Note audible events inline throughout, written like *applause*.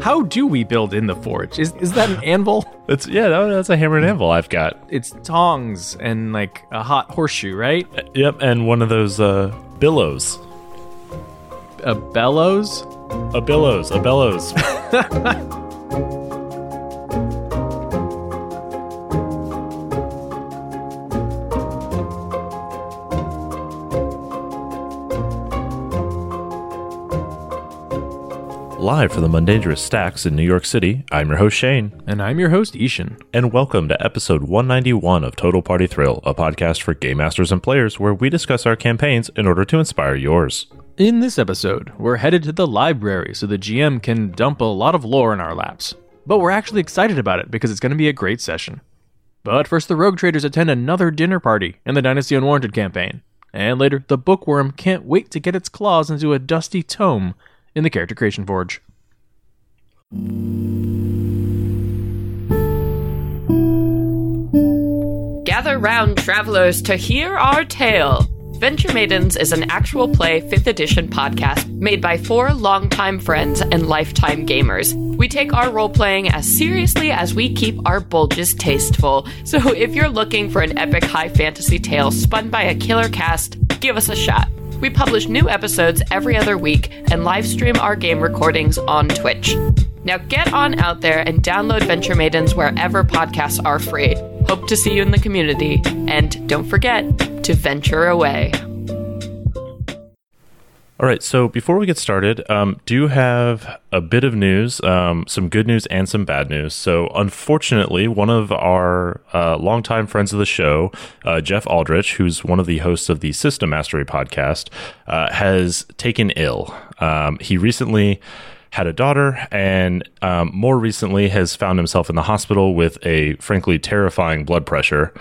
How do we build in the forge? Is is that an *laughs* anvil? That's yeah, that, that's a hammer and anvil I've got. It's tongs and like a hot horseshoe, right? Yep, and one of those uh, billows. A bellows. A billows, a bellows. *laughs* Live from the Mundangerous Stacks in New York City, I'm your host Shane, And I'm your host, I-Hsien. and welcome to episode 191 of Total Party Thrill, a podcast for game masters and players where we discuss our campaigns in order to inspire yours. In this episode, we're headed to the library so the GM can dump a lot of lore in our laps. But we're actually excited about it because it's going to be a great session. But first, the Rogue Traders attend another dinner party in the Dynasty Unwarranted campaign. And later, the Bookwyrm can't wait to get its claws into a dusty tome in the Character Creation Forge. Gather round, travelers, to hear our tale. Venture Maidens is an actual play 5th edition podcast made by four longtime friends and lifetime gamers. We take our role playing as seriously as we keep our bulges tasteful. So if you're looking for an epic high fantasy tale spun by a killer cast, give us a shot. We publish new episodes every other week and live stream our game recordings on Twitch. Now get on out there and download Venture Maidens wherever podcasts are free. Hope to see you in the community, and don't forget to venture away. All right, so before we get started, um, do have a bit of news, um, some good news and some bad news. So, unfortunately, one of our uh, longtime friends of the show, uh, Jef Aldrich, who's one of the hosts of the System Mastery podcast, uh, has taken ill. Um, he recently had a daughter, and um, more recently has found himself in the hospital with a frankly terrifying blood pressure.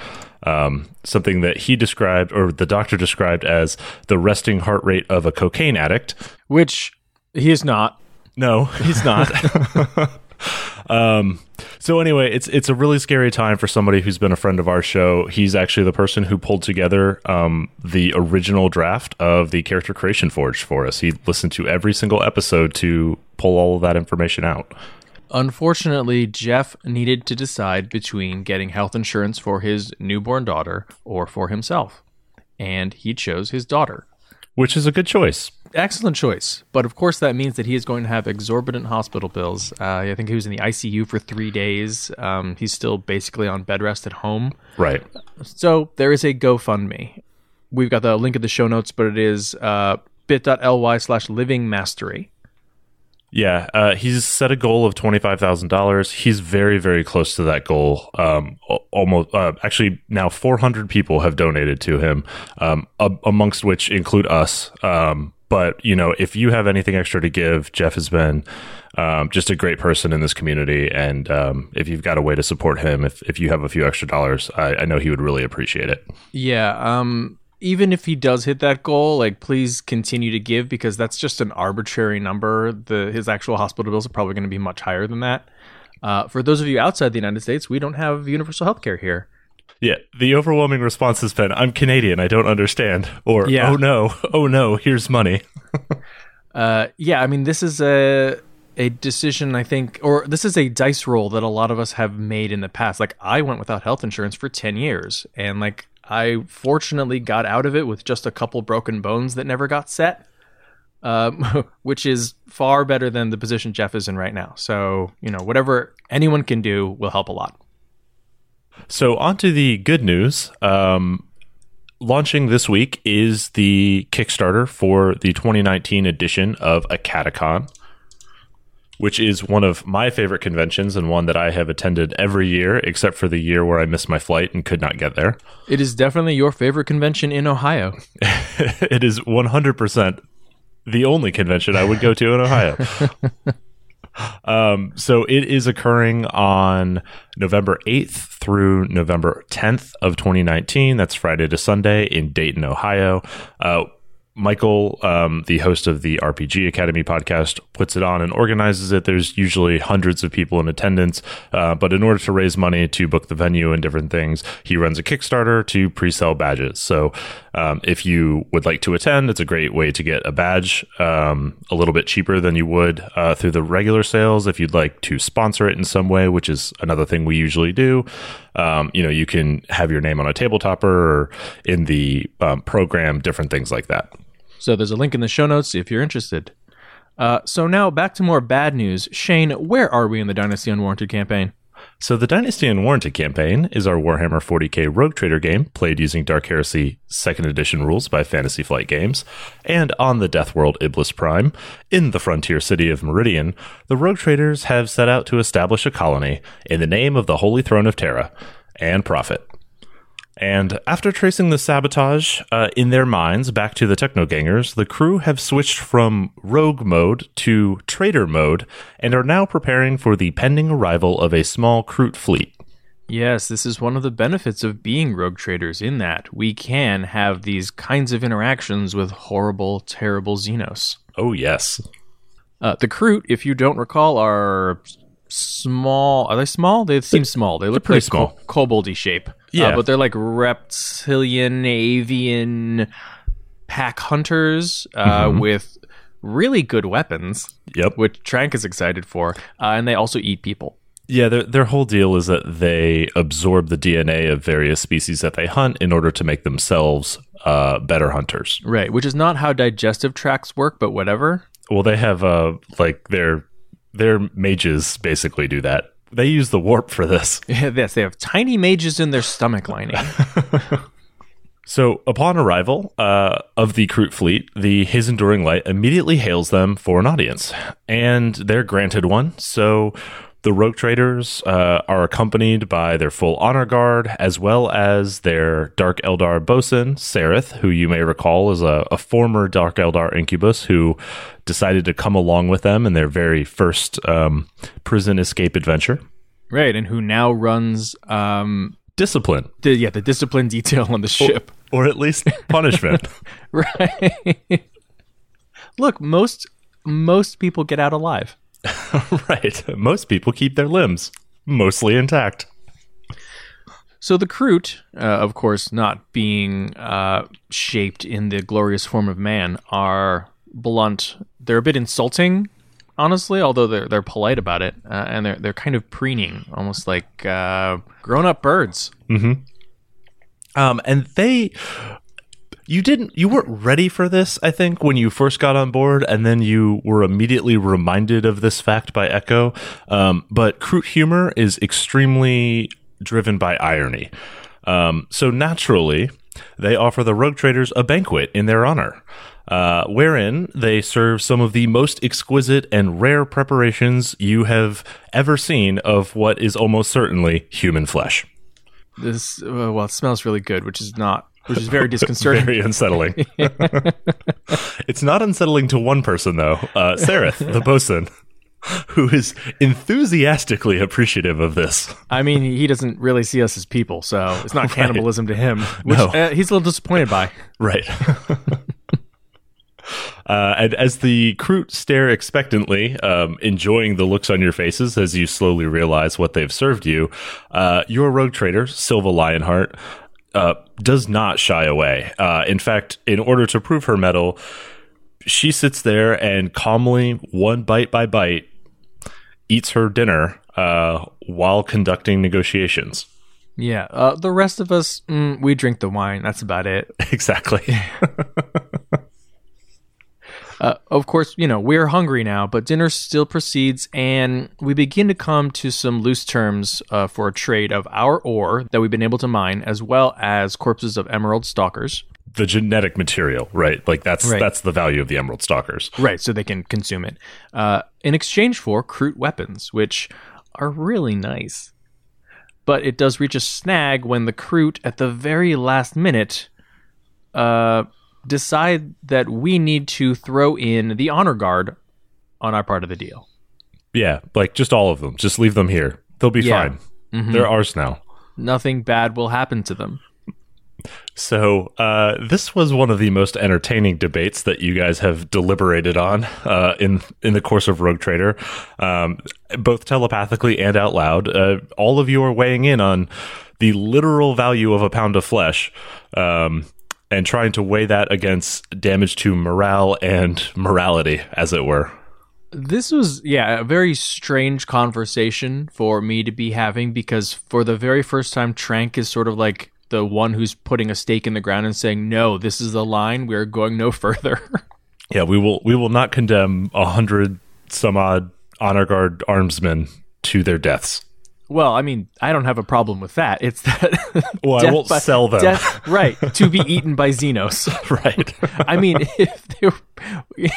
Um, something that he described, or the doctor described, as the resting heart rate of a cocaine addict. Which he is not. No, *laughs* he's not. *laughs* um, so anyway, it's it's a really scary time for somebody who's been a friend of our show. He's actually the person who pulled together um, the original draft of the character creation forge for us. He listened to every single episode to pull all of that information out. Unfortunately, Jef needed to decide between getting health insurance for his newborn daughter or for himself. And he chose his daughter. Which is a good choice. Excellent choice. But of course, that means that he is going to have exorbitant hospital bills. Uh, I think he was in the ICU for three days. Um, he's still basically on bed rest at home. Right. So there is a GoFundMe. We've got the link in the show notes, but it is uh, bit.ly slash living mastery. Yeah, uh, he's set a goal of twenty five thousand dollars. He's very, very close to that goal. Um, almost, uh, actually, now four hundred people have donated to him, um, amongst which include us. Um, but you know, if you have anything extra to give, Jef has been um, just a great person in this community, and um, if you've got a way to support him, if if you have a few extra dollars, I, I know he would really appreciate it. Yeah. Even if he does hit that goal, like please continue to give because that's just an arbitrary number. The his actual hospital bills are probably going to be much higher than that. Uh, for those of you outside the United States, we don't have universal health care here. Yeah, the overwhelming response has been, "I'm Canadian, I don't understand," or Yeah. "Oh no, oh no, here's money." *laughs* Uh, yeah, I mean, this is a a decision I think, or this is a dice roll that a lot of us have made in the past. Like I went without health insurance for ten years, and like I fortunately got out of it with just a couple broken bones that never got set, um, *laughs* which is far better than the position Jef is in right now. So you know, whatever anyone can do will help a lot. So, on to the good news. Um, launching this week is the Kickstarter for the 2019 edition of AcadeCon, which is one of my favorite conventions and one that I have attended every year, except for the year where I missed my flight and could not get there. It is definitely your favorite convention in Ohio. *laughs* it is 100% the only convention I would go to in Ohio. *laughs* um, so it is occurring on November 8th through November 10th of 2019. That's Friday to Sunday in Dayton, Ohio. Uh, Michael, um, the host of the RPG Academy podcast, puts it on and organizes it. There's usually hundreds of people in attendance, uh, but in order to raise money to book the venue and different things, he runs a Kickstarter to pre-sell badges. So um, if you would like to attend, it's a great way to get a badge um, a little bit cheaper than you would uh, through the regular sales. If you'd like to sponsor it in some way, which is another thing we usually do, um, you know, you can have your name on a tabletopper or in the um, program, different things like that. So there's a link in the show notes if you're interested. Uh, so now back to more bad news. Shane, where are we in the Dynasty Unwarranted campaign? So the Dynasty Unwarranted campaign is our Warhammer 40k Rogue Trader game played using Dark Heresy 2nd edition rules by Fantasy Flight Games. And on the Death World Iblis Prime, in the frontier city of Meridian, the Rogue Traders have set out to establish a colony in the name of the Holy Throne of Terra and profit. And after tracing the sabotage uh, in their minds back to the Technogangers, the crew have switched from rogue mode to trader mode and are now preparing for the pending arrival of a small Kroot fleet. Yes, this is one of the benefits of being rogue traders in that we can have these kinds of interactions with horrible, terrible Xenos. Oh, yes. Uh, the Kroot, if you don't recall, are small. Are they small? They seem small. They look pretty like small. co- koboldy shape. Yeah. Uh, but they're like reptilian, avian pack hunters uh, with really good weapons, Yep. which Trank is excited for. Uh, and they also eat people. Yeah, their, their whole deal is that they absorb the DNA of various species that they hunt in order to make themselves uh, better hunters. Right, which is not how digestive tracts work, but whatever. Well, they have uh, like their their mages basically do that. They use the warp for this. *laughs* yes, they have tiny mages in their stomach lining. *laughs* So, upon arrival uh, of the Kroot fleet, the His Enduring Light immediately hails them for an audience, and they're granted one. So, the Rogue Traders uh, are accompanied by their full honor guard, as well as their Dark Eldar bosun, Sarith, who you may recall is a, a former Dark Eldar incubus who decided to come along with them in their very first um, prison escape adventure. right, and who now runs um Discipline, the, yeah, the discipline detail on the ship. or at least *laughs* punishment. Right. Look, most most people get out alive. *laughs* right. Most people keep their limbs mostly intact. So the Kroot, uh, of course, not being uh, shaped in the glorious form of man, are blunt. They're a bit insulting, honestly, although they're they're polite about it, uh, and they're they're kind of preening, almost like uh, grown up birds. Um, and they, you didn't, you weren't ready for this. I think when you first got on board, and then you were immediately reminded of this fact by Echo. Um, but Kroot humor is extremely driven by irony. Um, so naturally, they offer the Rogue Traders a banquet in their honor. Uh, wherein they serve some of the most exquisite and rare preparations you have ever seen of what is almost certainly human flesh. This uh, well, it smells really good, which is not, which is very *laughs* disconcerting. Very unsettling. *laughs* it's not unsettling to one person though. Uh, the bosun, who is enthusiastically appreciative of this. I mean, he doesn't really see us as people, so it's not *laughs* cannibalism to him, which No. uh, he's a little disappointed by. Right. Uh, and as the crew stare expectantly, um, enjoying the looks on your faces as you slowly realize what they've served you, uh, your rogue trader, Silva Lionheart, uh, does not shy away. Uh, in fact, in order to prove her mettle, she sits there and calmly, one bite by bite, eats her dinner uh, while conducting negotiations. Yeah, uh, the rest of us, mm, we drink the wine. That's about it. *laughs* Exactly. *laughs* Uh, of course, you know, we're hungry now, but dinner still proceeds, and we begin to come to some loose terms uh, for a trade of our ore that we've been able to mine, as well as corpses of emerald stalkers. the genetic material, right? Like that's Right. that's the value of the Emerald Stalkers. Right, so they can consume it. Uh, in exchange for Kroot weapons, which are really nice. But it does reach a snag when the Kroot, at the very last minute, uh, decide that we need to throw in the honor guard on our part of the deal. Yeah, like just all of them. Just leave them here. They'll be Yeah. Mm-hmm. fine. They're ours now. Nothing bad will happen to them. So uh, this was one of the most entertaining debates that you guys have deliberated on uh, in in the course of Rogue Trader, um, both telepathically and out loud. Uh, all of you are weighing in on the literal value of a pound of flesh. Um, and trying to weigh that against damage to morale and morality, as it were. This was, yeah, a very strange conversation for me to be having because for the very first time, Trank is sort of like the one who's putting a stake in the ground and saying, "No, this is the line. We are going no *laughs* further." yeah, we will. We will not condemn a hundred some odd honor guard armsmen to their deaths. Well, I mean, I don't have a problem with that. It's that. *laughs* well, I won't by, sell them. Death, right, to be *laughs* eaten by Xenos. *laughs* right. I mean, if they're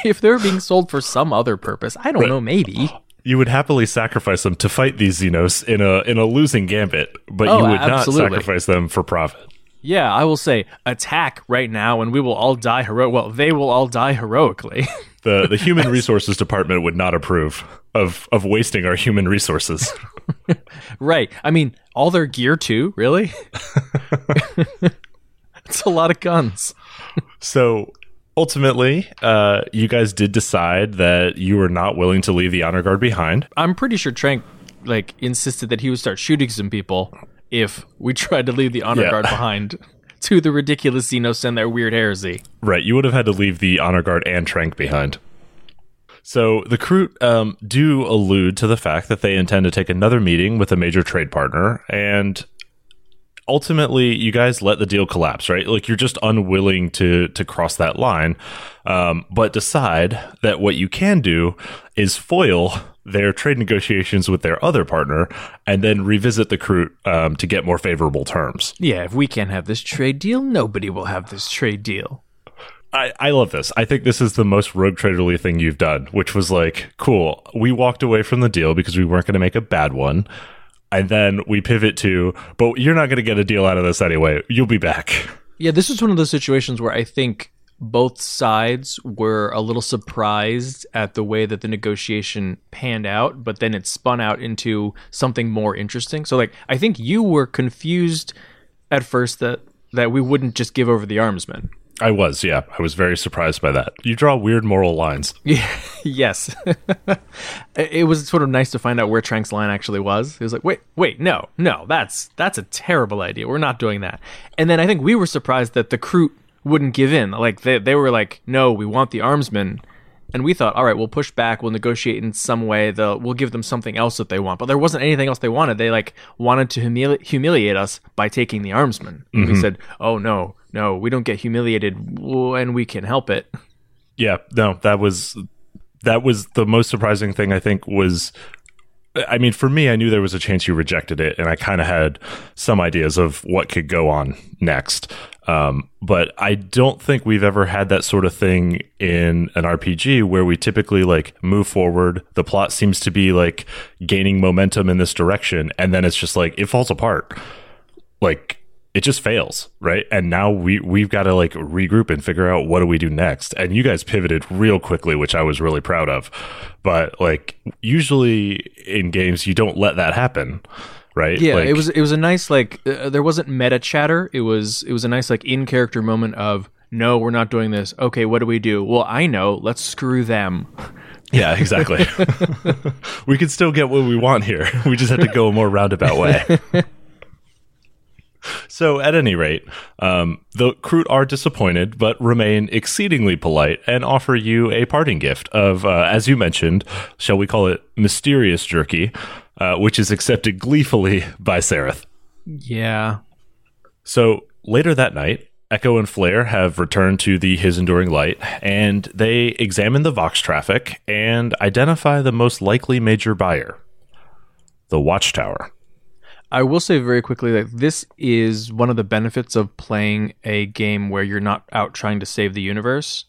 if they're being sold for some other purpose, I don't right. know. Maybe you would happily sacrifice them to fight these Xenos in a in a losing gambit, but oh, you would absolutely. not sacrifice them for profit. Yeah, I will say attack right now, and we will all die heroic. Well, they will all die heroically. the The human resources department would not approve of of wasting our human resources. *laughs* right. I mean, all their gear too. Really, *laughs* it's a lot of guns. so ultimately, uh, you guys did decide that you were not willing to leave the honor guard behind. I'm pretty sure Trank like insisted that he would start shooting some people if we *laughs* tried to leave the honor yeah. guard behind to the ridiculous Xenos and their weird heresy. Right, you would have had to leave the honor guard and Trank behind. So the crew um, do allude to the fact that they intend to take another meeting with a major trade partner, and ultimately you guys let the deal collapse, right? Like you're just unwilling to to cross that line, um, but decide that what you can do is foil their trade negotiations with their other partner and then revisit the crew um, to get more favorable terms. Yeah, if we can't have this trade deal, nobody will have this trade deal. I, I love this. I think this is the most rogue traderly thing you've done, which was like, cool. We walked away from the deal because we weren't going to make a bad one and then we pivot to, but you're not going to get a deal out of this anyway. You'll be back. Yeah, this is one of those situations where I think both sides were a little surprised at the way that the negotiation panned out, but then it spun out into something more interesting. So, like, I think you were confused at first that that we wouldn't just give over the armsmen. I was, yeah. I was very surprised by that. You draw weird moral lines. *laughs* Yeah, yes. *laughs* it was sort of nice to find out where Trank's line actually was. He was like, "Wait, wait, no, no, that's that's a terrible idea. We're not doing that." And then I think we were surprised that the crew wouldn't give in. Like they they were like, "No, we want the armsmen." And we thought, all right, we'll push back. We'll negotiate in some way. The we'll give them something else that they want. But there wasn't anything else they wanted. They like wanted to humili- humiliate us by taking the armsmen. Mm-hmm. We said, oh no, no, we don't get humiliated when we can help it. Yeah, no, that was that was the most surprising thing. I think was. I mean, for me, I knew there was a chance you rejected it, and I kind of had some ideas of what could go on next. Um, but I don't think we've ever had that sort of thing in an RPG where we typically like move forward. The plot seems to be like gaining momentum in this direction, and then it's just like it falls apart. Like it just fails, right? And now we we've got to like regroup and figure out what do we do next. And you guys pivoted real quickly, which I was really proud of. But like usually in games, you don't let that happen, right? Yeah, like, it was it was a nice like uh, there wasn't meta chatter. It was it was a nice like in character moment of no, we're not doing this. Okay, what do we do? Well, I know. Let's screw them. *laughs* Yeah, exactly. *laughs* *laughs* we can still get what we want here. We just have to go a more roundabout way. So, at any rate, um, the Kroot are disappointed, but remain exceedingly polite and offer you a parting gift of, uh, as you mentioned, shall we call it mysterious jerky, uh, which is accepted gleefully by Sareth. Yeah. So, later that night, Echo and Flare have returned to the His Enduring Light, and they examine the Vox traffic and identify the most likely major buyer the Watchtower. I will say very quickly that this is one of the benefits of playing a game where you're not out trying to save the universe,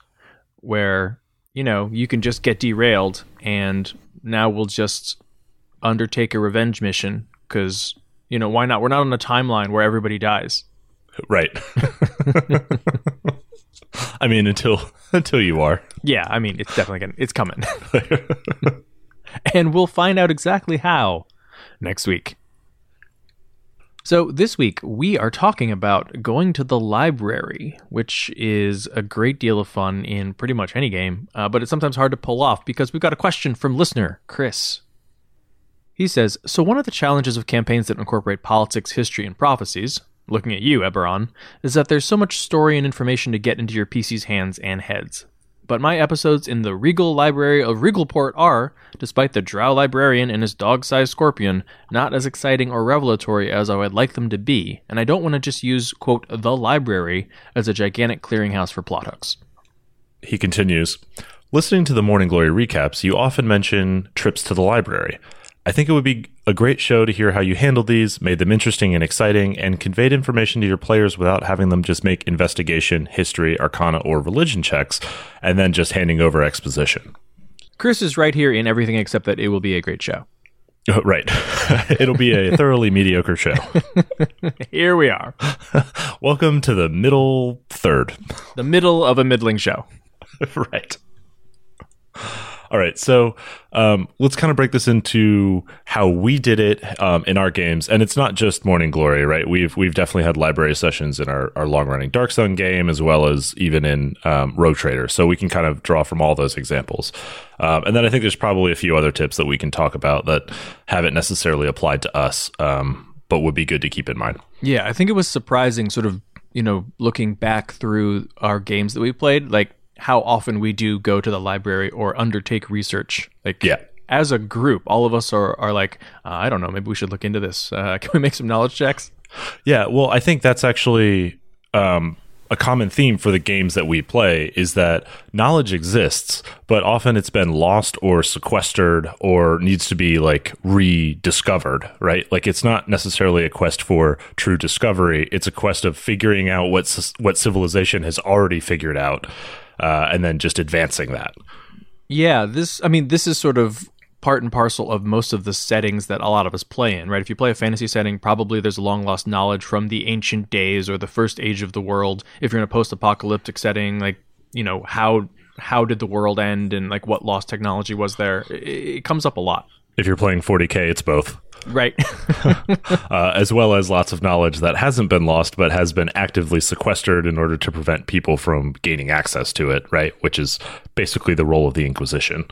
where, you know, you can just get derailed and now we'll just undertake a revenge mission because, you know, why not? We're not on a timeline where everybody dies. Right. *laughs* I mean, until until you are. Yeah, I mean, it's definitely gonna, it's coming, *laughs* *laughs* and we'll find out exactly how next week. So, this week we are talking about going to the library, which is a great deal of fun in pretty much any game, uh, but it's sometimes hard to pull off because we've got a question from listener Chris. He says So, one of the challenges of campaigns that incorporate politics, history, and prophecies, looking at you, Eberron, is that there's so much story and information to get into your PC's hands and heads but my episodes in the Regal Library of Regalport are, despite the drow librarian and his dog sized scorpion, not as exciting or revelatory as I would like them to be, and I don't want to just use, quote, the library as a gigantic clearinghouse for plot hooks. He continues Listening to the Morning Glory recaps, you often mention trips to the library. I think it would be a great show to hear how you handled these, made them interesting and exciting, and conveyed information to your players without having them just make investigation, history, arcana, or religion checks, and then just handing over exposition. Chris is right here in everything except that it will be a great show. Oh, right. *laughs* It'll be a *laughs* thoroughly mediocre show. *laughs* here we are. Welcome to the middle third. The middle of a middling show. right. All right, so um, let's kind of break this into how we did it um, in our games, and it's not just Morning Glory, right? We've we've definitely had library sessions in our, our long running Dark Sun game, as well as even in um, Rogue Trader, so we can kind of draw from all those examples. Um, and then I think there's probably a few other tips that we can talk about that haven't necessarily applied to us, um, but would be good to keep in mind. Yeah, I think it was surprising, sort of, you know, looking back through our games that we played, like how often we do go to the library or undertake research. Like, yeah. as a group, all of us are, are like, uh, I don't know, maybe we should look into this. Uh, *laughs* can we make some knowledge checks? Yeah, well, I think that's actually um, a common theme for the games that we play is that knowledge exists, but often it's been lost or sequestered or needs to be like rediscovered, right? Like it's not necessarily a quest for true discovery; it's a quest of figuring out what what civilization has already figured out uh, and then just advancing that. Yeah, this. I mean, this is sort of part and parcel of most of the settings that a lot of us play in, right? If you play a fantasy setting, probably there's a long lost knowledge from the ancient days or the first age of the world. If you're in a post apocalyptic setting, like, you know, how how did the world end and like what lost technology was there? It, it comes up a lot. If you're playing 40K, it's both. Right. *laughs* uh, as well as lots of knowledge that hasn't been lost, but has been actively sequestered in order to prevent people from gaining access to it, right? Which is basically the role of the Inquisition.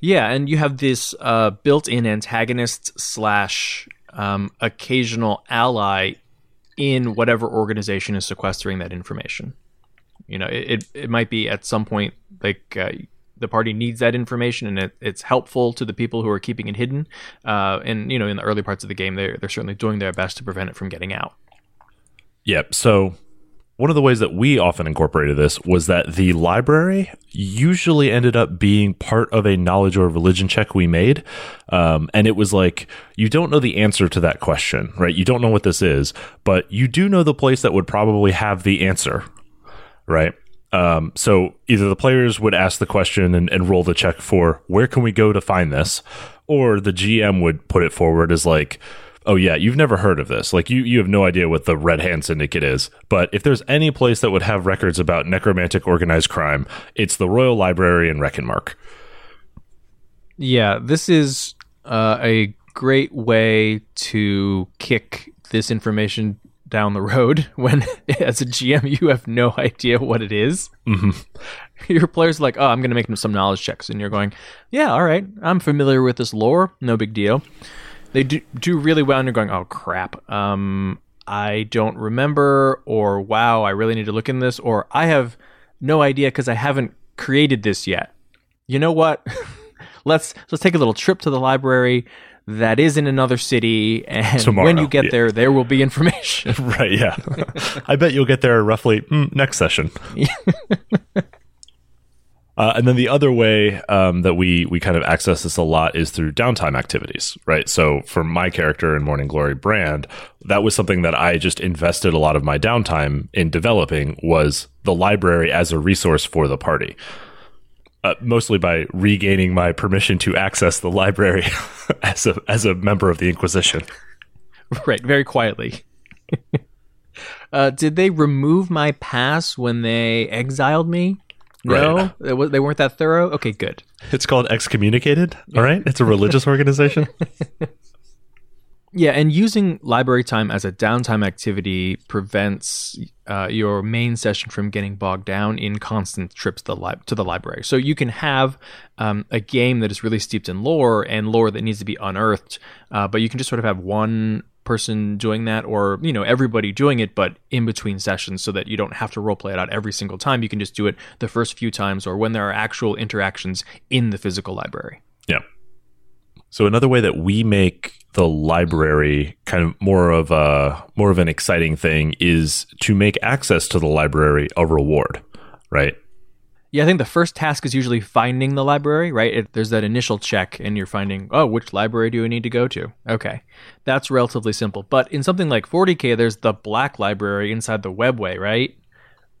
Yeah, and you have this uh, built-in antagonist slash um, occasional ally in whatever organization is sequestering that information. You know, it, it, it might be at some point like uh, the party needs that information and it, it's helpful to the people who are keeping it hidden. Uh, and you know, in the early parts of the game, they're they're certainly doing their best to prevent it from getting out. Yep. So one of the ways that we often incorporated this was that the library usually ended up being part of a knowledge or religion check we made. Um, and it was like, you don't know the answer to that question, right? You don't know what this is, but you do know the place that would probably have the answer, right? Um, so either the players would ask the question and, and roll the check for where can we go to find this, or the GM would put it forward as like, oh yeah, you've never heard of this. Like you, you have no idea what the Red Hand Syndicate is. But if there's any place that would have records about necromantic organized crime, it's the Royal Library in Reckonmark. Yeah, this is uh, a great way to kick this information down the road *laughs* when *laughs* as a GM you have no idea what it is. Mm-hmm. *laughs* Your players are like, oh, I'm going to make them some knowledge checks, and you're going, yeah, all right, I'm familiar with this lore, no big deal. They do do really well, and you're going, oh crap, um, I don't remember, or wow, I really need to look in this, or I have no idea because I haven't created this yet. You know what? let's let's take a little trip to the library that is in another city and Tomorrow, when you get yeah. there there will be information *laughs* right yeah i bet you'll get there roughly mm, next session *laughs* uh, and then the other way um, that we we kind of access this a lot is through downtime activities, right? So for my character in Morning Glory Bran, that was something that I just invested a lot of my downtime in developing was the library as a resource for the party uh, mostly by regaining my permission to access the library *laughs* as a as a member of the Inquisition. Right, very quietly. *laughs* uh, did they remove my pass when they exiled me? No, right. they weren't that thorough. Okay, good. It's called excommunicated. All right, it's a religious *laughs* organization. Yeah, and using library time as a downtime activity prevents uh, your main session from getting bogged down in constant trips to the, li- to the library. So you can have um, a game that is really steeped in lore and lore that needs to be unearthed, uh, but you can just sort of have one person doing that or you know everybody doing it but in between sessions so that you don't have to role play it out every single time you can just do it the first few times or when there are actual interactions in the physical library Yeah. So another way that we make the library kind of more of a more of an exciting thing is to make access to the library a reward, right? Yeah, I think the first task is usually finding the library, right? It, there's that initial check, and you're finding, oh, which library do I need to go to? Okay. That's relatively simple. But in something like 40K, there's the black library inside the webway, right?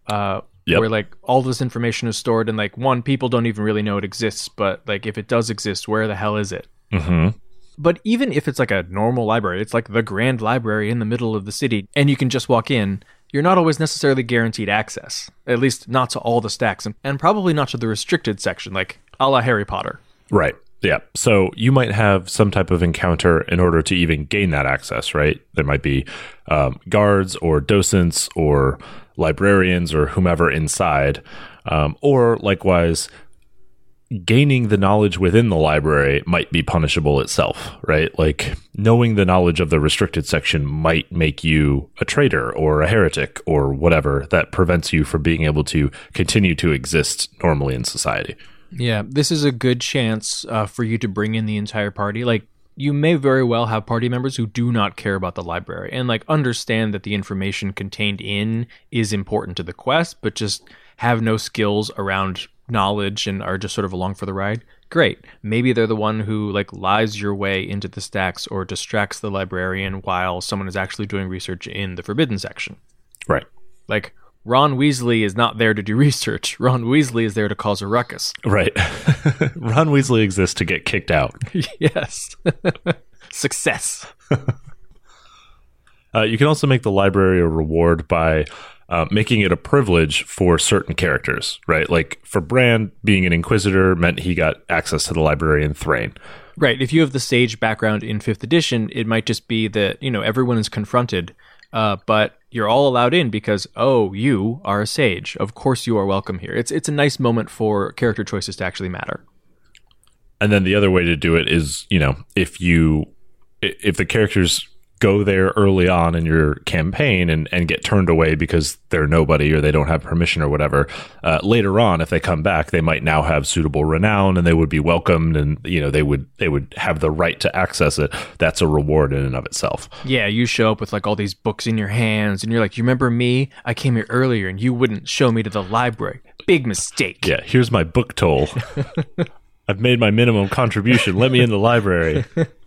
Uh, Yep. Where like all this information is stored, and like one, people don't even really know it exists, but like if it does exist, where the hell is it? Mm-hmm. But even if it's like a normal library, it's like the grand library in the middle of the city, and you can just walk in, you're not always necessarily guaranteed access. At least not to all the stacks, and, and probably not to the restricted section, like a la Harry Potter. Right. Yeah. So you might have some type of encounter in order to even gain that access, right? There might be um, guards or docents or librarians or whomever inside. Um, or likewise, gaining the knowledge within the library might be punishable itself, right? Like knowing the knowledge of the restricted section might make you a traitor or a heretic or whatever that prevents you from being able to continue to exist normally in society. Yeah, this is a good chance uh, for you to bring in the entire party. Like, you may very well have party members who do not care about the library and like understand that the information contained in is important to the quest, but just have no skills around knowledge and are just sort of along for the ride. Great. Maybe they're the one who like lies your way into the stacks or distracts the librarian while someone is actually doing research in the forbidden section. Right. Like Ron Weasley is not there to do *laughs* research. Ron Weasley is there to cause a ruckus. Right. *laughs* Ron Weasley exists to get kicked out. *laughs* yes. Success. Uh, you can also make the library a reward by uh, making it a privilege for certain characters, right? Like for Bran, being an Inquisitor meant he got access to the library in Thrain. Right. If you have the sage background in fifth edition, it might just be that, you know, everyone is confronted, uh, but you're all allowed in because, oh, you are a sage. Of course you are welcome here. It's it's a nice moment for character choices to actually matter. And then the other way to do it is, you know, if you if the characters go there early on in your campaign and, and get turned away because they're nobody or they don't have permission or whatever, uh, later on, if they come back, they might now have suitable renown and they would be welcomed and you know they would they would have the right to access it. That's a reward in and of itself. Yeah, you show up with like all these books in your hands and you're like, "You remember me? I came here earlier and you wouldn't show me to the library. Big mistake." Yeah, here's my book toll. *laughs* I've made my minimum contribution. Let me in the library. *laughs*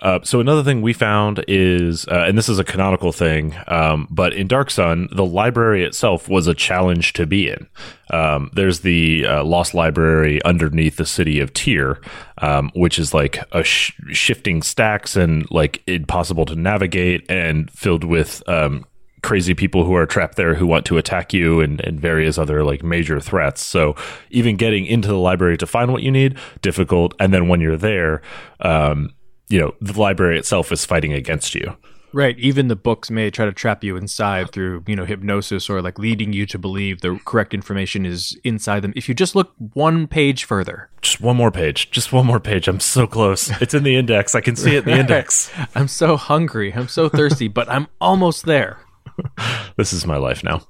Uh, so another thing we found is, uh, and this is a canonical thing, um, but in Dark Sun, the library itself was a challenge to be in. Um, there's the uh, Lost Library underneath the city of Tyr, um, which is like a sh- shifting stacks and like impossible to navigate and filled with um, crazy people who are trapped there who want to attack you and, and various other like major threats. So even getting into the library to find what you need, difficult. And then when you're there, um, you know, the library itself is fighting against you. Right. Even the books may try to trap you inside through, you know, hypnosis or like leading you to believe the correct information is inside them. If you just look one page further, Just one more page. Just one more page. I'm so close. It's in the index. I can see it in the *laughs* index. I'm so hungry. I'm so thirsty, but I'm almost there. *laughs* This is my life now.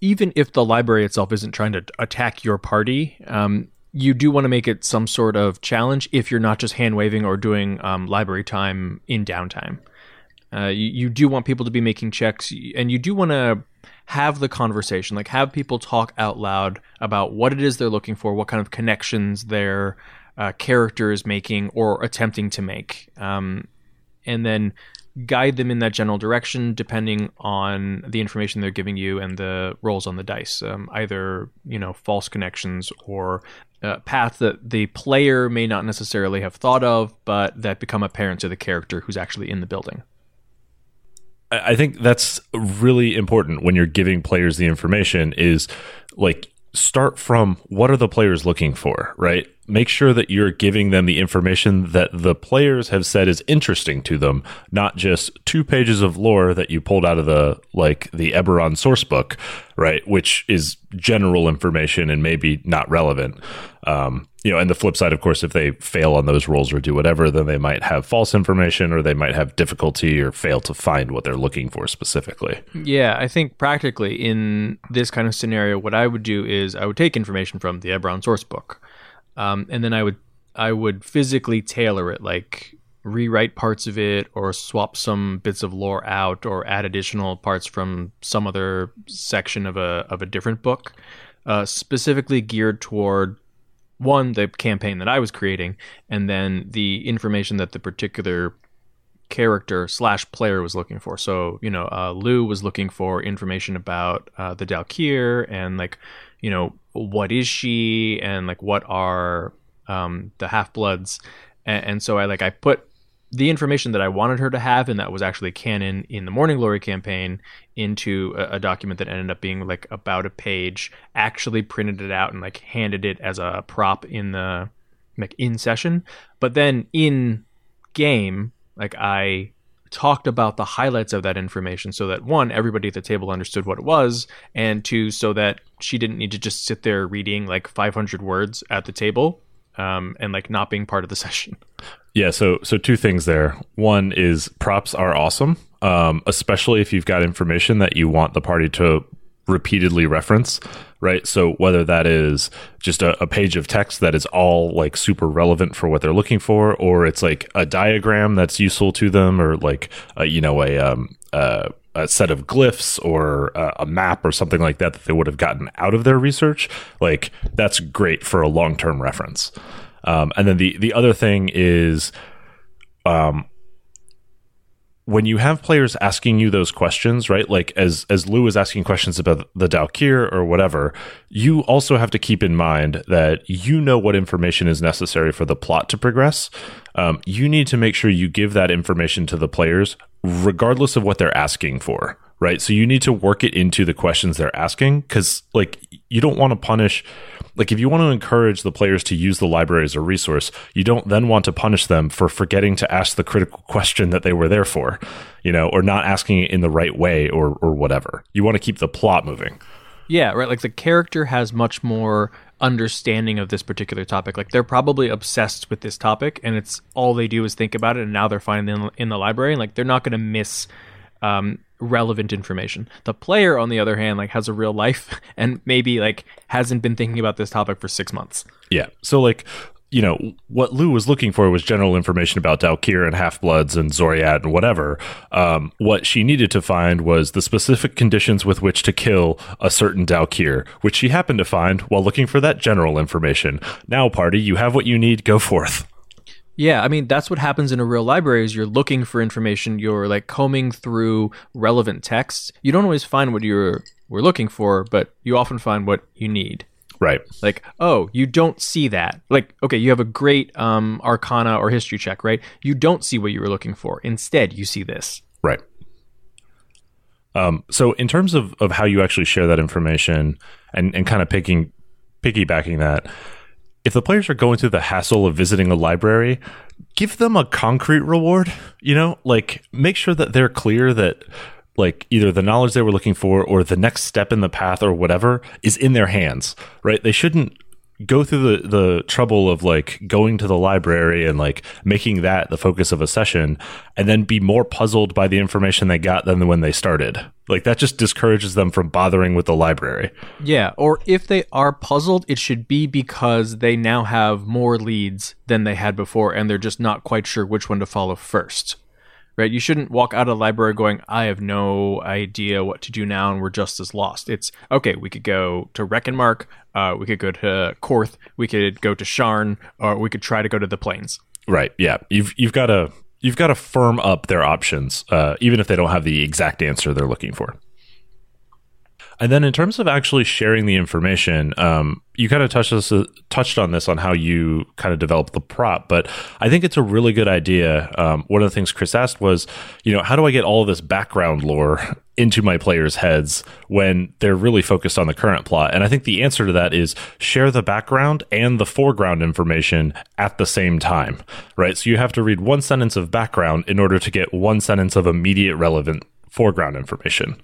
Even if the library itself isn't trying to attack your party, um, you do want to make it some sort of challenge if you're not just hand waving or doing um, library time in downtime. Uh, you, you do want people to be making checks, and you do want to have the conversation, like have people talk out loud about what it is they're looking for, what kind of connections their uh, character is making or attempting to make, um, and then guide them in that general direction depending on the information they're giving you and the rolls on the dice. Um, either you know false connections or uh, paths that the player may not necessarily have thought of, but that become apparent to the character who's actually in the building. I think that's really important when you're giving players the information is like start from what are the players looking for, right? make sure that you're giving them the information that the players have said is interesting to them, not just two pages of lore that you pulled out of the like the Eberron source book, right? Which is general information and maybe not relevant. Um, you know, and the flip side, of course, if they fail on those rolls or do whatever, then they might have false information or they might have difficulty or fail to find what they're looking for specifically. Yeah, I think practically in this kind of scenario, what I would do is I would take information from the Eberron source book, um, and then I would I would physically tailor it, like rewrite parts of it or swap some bits of lore out or add additional parts from some other section of a of a different book, uh, specifically geared toward one the campaign that I was creating, and then the information that the particular character slash player was looking for. So you know, uh, Lou was looking for information about uh, the Daelkyr and like you know what is she and like what are um, the half bloods, and, and so I like I put the information that I wanted her to have, and that was actually canon in the Morning Glory campaign, into a, a, document that ended up being like about a page. Actually printed it out and like handed it as a prop in the like in session. But then in game, like I talked about the highlights of that information so that one, everybody at the table understood what it was, and two, so that she didn't need to just sit there reading like 500 words at the table um, and like not being part of the *laughs* session. Yeah, so so two things there. One is props are awesome, um, especially if you've got information that you want the party to repeatedly reference, right? So whether that is just a, a, page of text that is all like super relevant for what they're looking for, or it's like a diagram that's useful to them, or like a, you know a um, uh, a set of glyphs or a, a map or something like that that they would have gotten out of their research, like that's great for a long term reference. Um, and then the the other thing is, um, when you have players asking you those questions, right? Like as as Lou is asking questions about the Daelkyr or whatever, you also have to keep in mind that you know what information is necessary for the plot to progress. Um, you need to make sure you give that information to the players, regardless of what they're asking for right? So you need to work it into the questions they're asking because, like, you don't want to punish. Like, if you want to encourage the players to use the library as a resource, you don't then want to punish them for forgetting to ask the critical question that they were there for, you know, or not asking it in the right way or or whatever. You want to keep the plot moving. Yeah, right. Like the character has much more understanding of this particular topic. Like they're probably obsessed with this topic, and it's all they do is think about it. And now they're finding in, the library. and Like they're not going to miss um, relevant information. The player, on the other hand, like has a real life *laughs* and maybe like hasn't been thinking about this topic for six months. Yeah. So like you know, what Lou was looking for was general information about Daelkyr and Half Bloods and Xoriat and whatever. Um, what she needed to find was the specific conditions with which to kill a certain Daelkyr, which she happened to find while looking for that general information. Now, party, you have what you need. Go forth. Yeah, I mean that's what happens in a real library is you're looking for information, you're like combing through relevant texts. You don't always find what you're were looking for, but you often find what you need. Right. Like, oh, you don't see that. Like, okay, you have a great um, arcana or history check, right? You don't see what you were looking for. Instead, you see this. Right. Um, so in terms of, of how you actually share that information and, and kind of picking piggybacking that, if the players are going through the hassle of visiting a library, give them a concrete reward. You know, like make sure that they're clear that like either the knowledge they were looking for or the next step in the path or whatever is in their hands, right? They shouldn't go through the the trouble of like going to the library and like making that the focus of a session and then be more puzzled by the information they got than when they started. Like that just discourages them from bothering with the library. Yeah or if they are puzzled it should be because they now have more leads than they had before and they're just not quite sure which one to follow first right? You shouldn't walk out of the library going, I have no idea what to do now, and we're just as lost. It's okay, we could go to Reckenmark, uh, we could go to Korth, we could go to Sharn, or we could try to go to the plains. Right. Yeah. You've you've got to you've got to firm up their options, uh, even if they don't have the exact answer they're looking for. And then in terms of actually sharing the information, um, you kind of touched uh, touched on this on how you kind of develop the prop, but I think it's a really good idea. Um, one of the things Chris asked was, you know, how do I get all this background lore *laughs* into my players' heads when they're really focused on the current plot? And I think the answer to that is share the background and the foreground information at the same time, right? So you have to read one sentence of background in order to get one sentence of immediate relevant foreground information.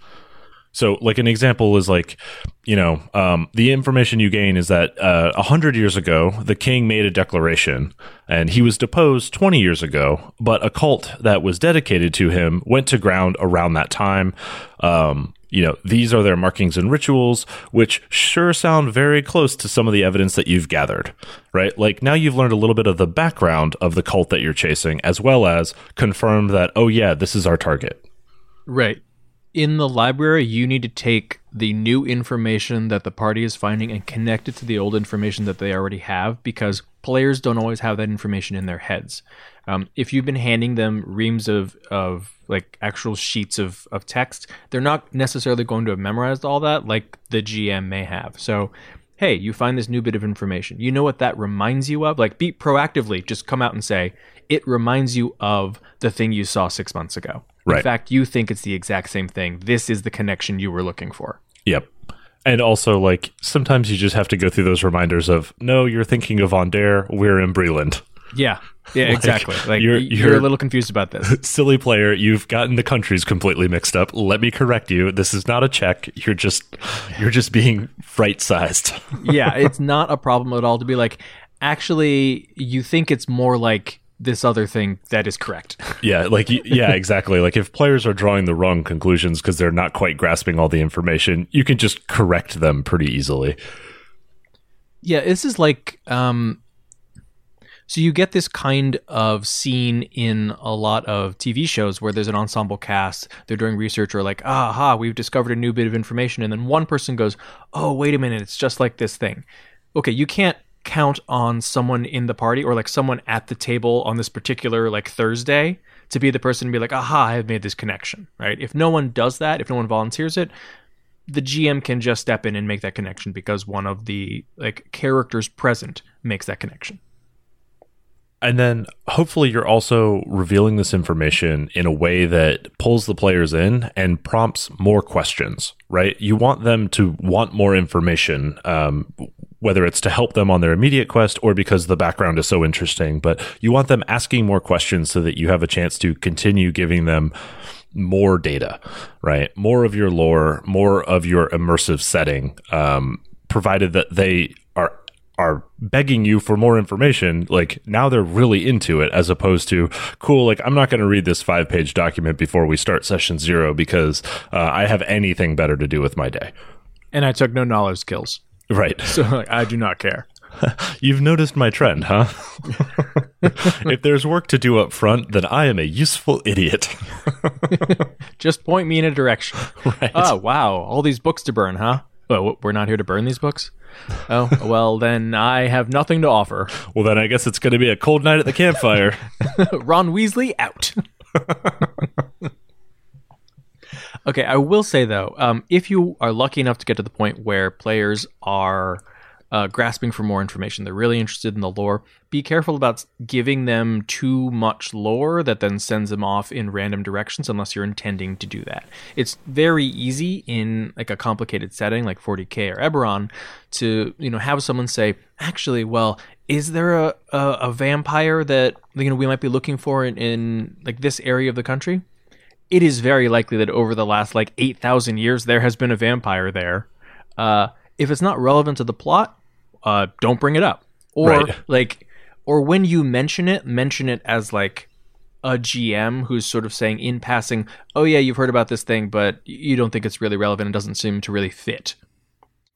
So, like an example is like, you know, um, the information you gain is that uh, a uh, hundred years ago, the king made a declaration, and he was deposed twenty years ago. But a cult that was dedicated to him went to ground around that time. Um, you know, these are their markings and rituals, which sure sound very close to some of the evidence that you've gathered, right? Like now you've learned a little bit of the background of the cult that you're chasing, as well as confirmed that, oh, yeah, this is our target. Right in the library, you need to take the new information that the party is finding and connect it to the old information that they already have because players don't always have that information in their heads. Um, if you've been handing them reams of, of like actual sheets of, of text, they're not necessarily going to have memorized all that like the GM may have. So, hey, you find this new bit of information. You know what that reminds you of? Like, be proactively, just come out and say, it reminds you of the thing you saw six months ago. Right. In fact, you think it's the exact same thing. This is the connection you were looking for. Yep. And also, like, sometimes you just have to go through those reminders of, no, you're thinking of Aundair, we're in Breland. Yeah. Yeah, *laughs* like, exactly. Like you're, you're, you're, a little confused about this. *laughs* Silly player, you've gotten the countries completely mixed up. Let me correct you. This is not a check. You're just you're just being right sized. yeah, *laughs* it's not a problem at all to be like, actually, you think it's more like this other thing that is correct. *laughs* yeah, like yeah, exactly. Like if players are drawing the wrong conclusions because they're not quite grasping all the information, you can just correct them pretty easily. Yeah, this is like um so you get this kind of scene in a lot of TV shows where there's an ensemble cast, they're doing research or like, aha, we've discovered a new bit of information and then one person goes, "Oh, wait a minute, it's just like this thing." Okay, you can't count on someone in the party or like someone at the table on this particular like Thursday to be the person to be like, aha, I have made this connection, right? If no one does that, if no one volunteers it, the GM can just step in and make that connection because one of the like characters present makes that connection. And then hopefully you're also revealing this information in a way that pulls the players in and prompts more questions, right? You want them to want more information, um, whether it's to help them on their immediate quest or because the background is so interesting. But you want them asking more questions so that you have a chance to continue giving them more data, right? More of your lore, more of your immersive setting, um, provided that they are are begging you for more information, like now they're really into it as opposed to cool. Like I'm not going to read this five page document before we start session zero because uh, I have anything better to do with my day. And I took no knowledge skills. Right. So like, I do not care. *laughs* You've noticed my trend, huh? *laughs* if there's work to do up front, then I am a useful idiot. *laughs* Just point me in a direction. Right. Oh, wow. All these books to burn, huh? Well, we're not here to burn these books? Oh, well, then I have nothing to offer. Well, then I guess it's going to be a cold night at the campfire. Ron Weasley out. Okay, I will say though, um, if you are lucky enough to get to the point where players are uh, grasping for more information. They're really interested in the lore. Be careful about giving them too much lore that then sends them off in random directions unless you're intending to do that. It's very easy in like a complicated setting like 40k or Eberron to you know have someone say, actually, well, is there a, a, a vampire that you know we might be looking for in, in like this area of the country? It is very likely that over the last like 8,000 years there has been a vampire there. Uh, if it's not relevant to the plot, uh, don't bring it up. Or right. like, or when you mention it, mention it as like a GM who's sort of saying in passing, "Oh yeah, you've heard about this thing, but you don't think it's really relevant. and doesn't seem to really fit."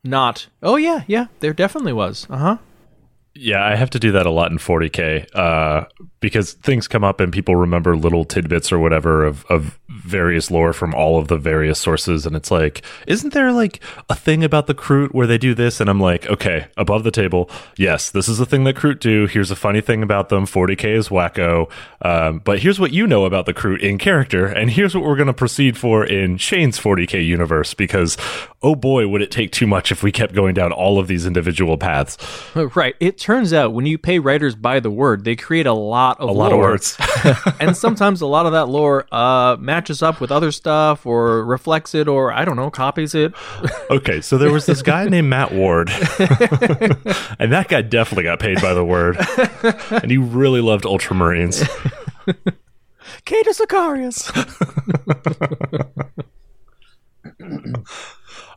Not, "Oh yeah, yeah, there definitely was." Uh huh. Yeah, I have to do that a lot in 40k uh, because things come up and people remember little tidbits or whatever of, of various lore from all of the various sources, and it's like, isn't there like a thing about the Kroot where they do this? And I'm like, okay, above the table, yes, this is a thing that Kroot do. Here's a funny thing about them. 40k is wacko, um, but here's what you know about the Kroot in character, and here's what we're going to proceed for in Shane's 40k universe because oh boy, would it take too much if we kept going down all of these individual paths. *laughs* Right. It turns out when you pay writers by the word, they create a lot of A lore. lot of words. *laughs* and sometimes a lot of that lore uh, matches up with other stuff or reflects it or, I don't know, copies it. *laughs* Okay, so there was this guy named Matt Ward, *laughs* and that guy definitely got paid by the word, and he really loved Ultramarines. Cato Sicarius.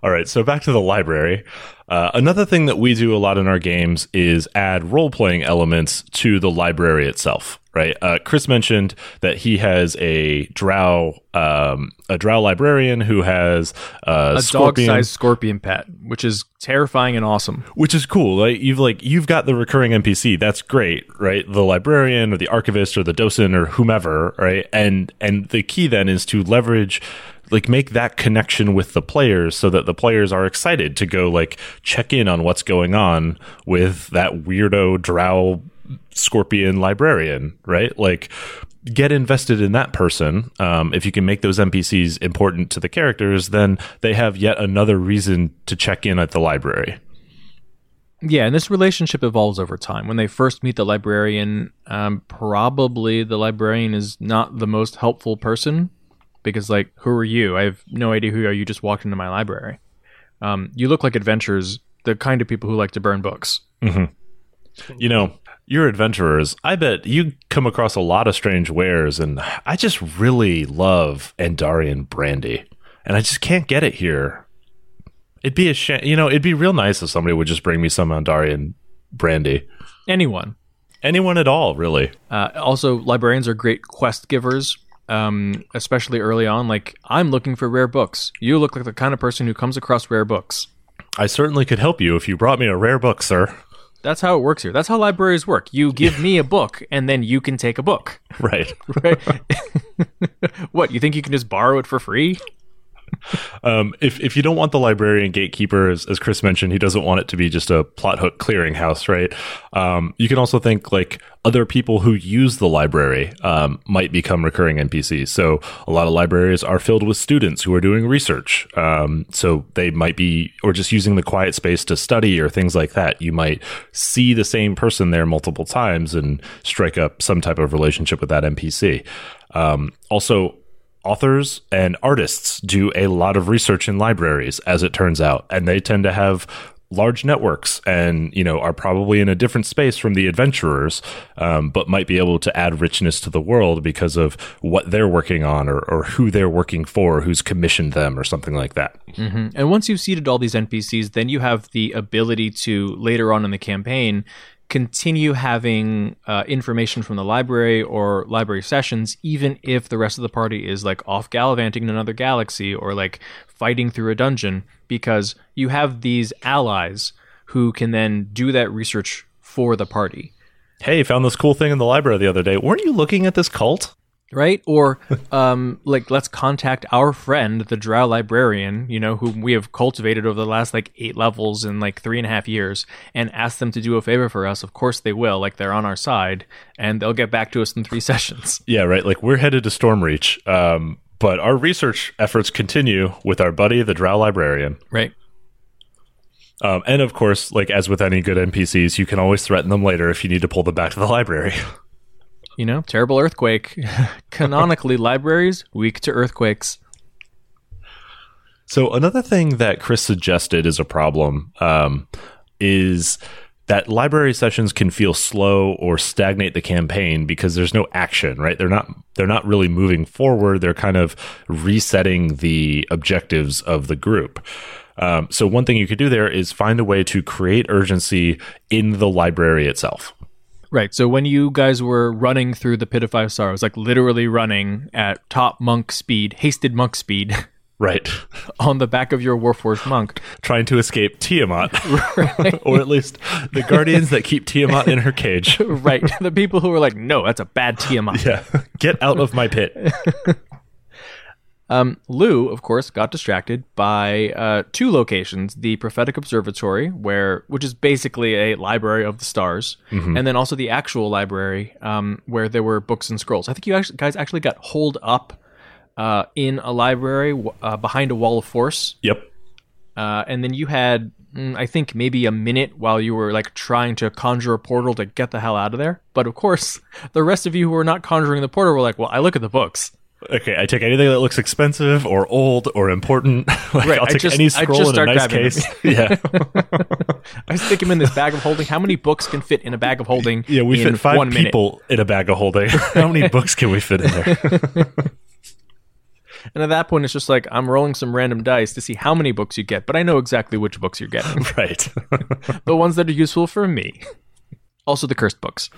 All right, so back to the library. Uh, another thing that we do a lot in our games is add role playing elements to the library itself. Right? Uh, Chris mentioned that he has a drow, um, a drow librarian who has uh, a scorpion, dog-sized scorpion pet, which is terrifying and awesome. which is cool. Like you've like you've got the recurring NPC. That's great, right? The librarian or the archivist or the docent or whomever, right? And and the key then is to leverage like make that connection with the players so that the players are excited to go like check in on what's going on with that weirdo drow scorpion librarian, right? Like get invested in that person. Um, if you can make those NPCs important to the characters, then they have yet another reason to check in at the library. Yeah, and this relationship evolves over time. When they first meet the librarian, um, probably the librarian is not the most helpful person because, like, who are you? I have no idea who you are. You just walked into my library. Um, you look like adventurers, the kind of people who like to burn books. You know, you're adventurers. I bet you come across a lot of strange wares, and I just really love Aundairian brandy, and I just can't get it here. It'd be a shame, you know. It'd be real nice if somebody would just bring me some Aundairian brandy. Anyone. Anyone at all, really. Uh, also, librarians are great quest givers, um, especially early on. Like, I'm looking for rare books. You look like the kind of person who comes across rare books. I certainly could help you if you brought me a rare book, sir. That's how it works here. That's how libraries work. You give me a book, and then you can take a book. *laughs* Right. *laughs* Right? *laughs* what, you think you can just borrow it for free? Um, if if you don't want the librarian gatekeeper, as, as Chris mentioned, he doesn't want it to be just a plot hook clearinghouse, right? Um, you can also think like other people who use the library um, might become recurring NPCs. So a lot of libraries are filled with students who are doing research. Um, so they might be, or just using the quiet space to study or things like that. You might see the same person there multiple times and strike up some type of relationship with that NPC. Um, also, authors and artists do a lot of research in libraries as it turns out and they tend to have large networks and you know are probably in a different space from the adventurers um, but might be able to add richness to the world because of what they're working on or, or who they're working for who's commissioned them or something like that. And once you've seeded all these NPCs, then you have the ability to later on in the campaign continue having uh, information from the library or library sessions, even if the rest of the party is like off gallivanting in another galaxy or like fighting through a dungeon, because you have these allies who can then do that research for the party. hey found this cool thing in the library the other day weren't you looking at this cult right? Or *laughs* um, like let's contact our friend, the Drow librarian, you know, whom we have cultivated over the last like eight levels in like three and a half years, and ask them to do a favor for us. Of course they will, like they're on our side, and they'll get back to us in three *laughs* sessions. yeah right like we're headed to stormreach um, but our research efforts continue with our buddy the drow librarian Right. Um, and of course, like as with any good NPCs, you can always threaten them later if you need to pull them back to the library. *laughs* You know, terrible earthquake. *laughs* Canonically, libraries weak to earthquakes. so another thing that Chris suggested is a problem um, is that library sessions can feel slow or stagnate the campaign because there's no action, right? They're not they're not really moving forward. They're kind of resetting the objectives of the group. Um, so one thing you could do there is find a way to create urgency in the library itself. Right. So when you guys were running through the Pit of Five Sorrows, like literally running at top monk speed, hasted monk speed, *laughs* Right. on the back of your Warforged monk. Trying to escape Tiamat. *laughs* *laughs* or at least the guardians that keep Tiamat in her cage. right. The people who are like, no, that's a bad Tiamat. Yeah. Get out of my pit. Um, Lou, of course, got distracted by uh, two locations: the Prophetic Observatory, where which is basically a library of the stars, and then also the actual library, um, where there were books and scrolls. I think you actually, guys actually got holed up uh, in a library uh, behind a wall of force, Yep. uh, and then you had, mm, I think, maybe a minute while you were like trying to conjure a portal to get the hell out of there. But of course, *laughs* the rest of you who were not conjuring the portal were like, "Well, I look at the books." Okay, I take anything that looks expensive or old or important. *laughs* like, Right, I'll I take just- any scroll in a nice case. *laughs* yeah. *laughs* I stick him in this bag of holding. How many books can fit in a bag of holding? Yeah, we fit five one minute? people in a bag of holding. How many books can we fit in there? And at that point, it's just like I'm rolling some random dice to see how many books you get, but I know exactly which books you're getting. right. the ones that are useful for me. Also, the cursed books.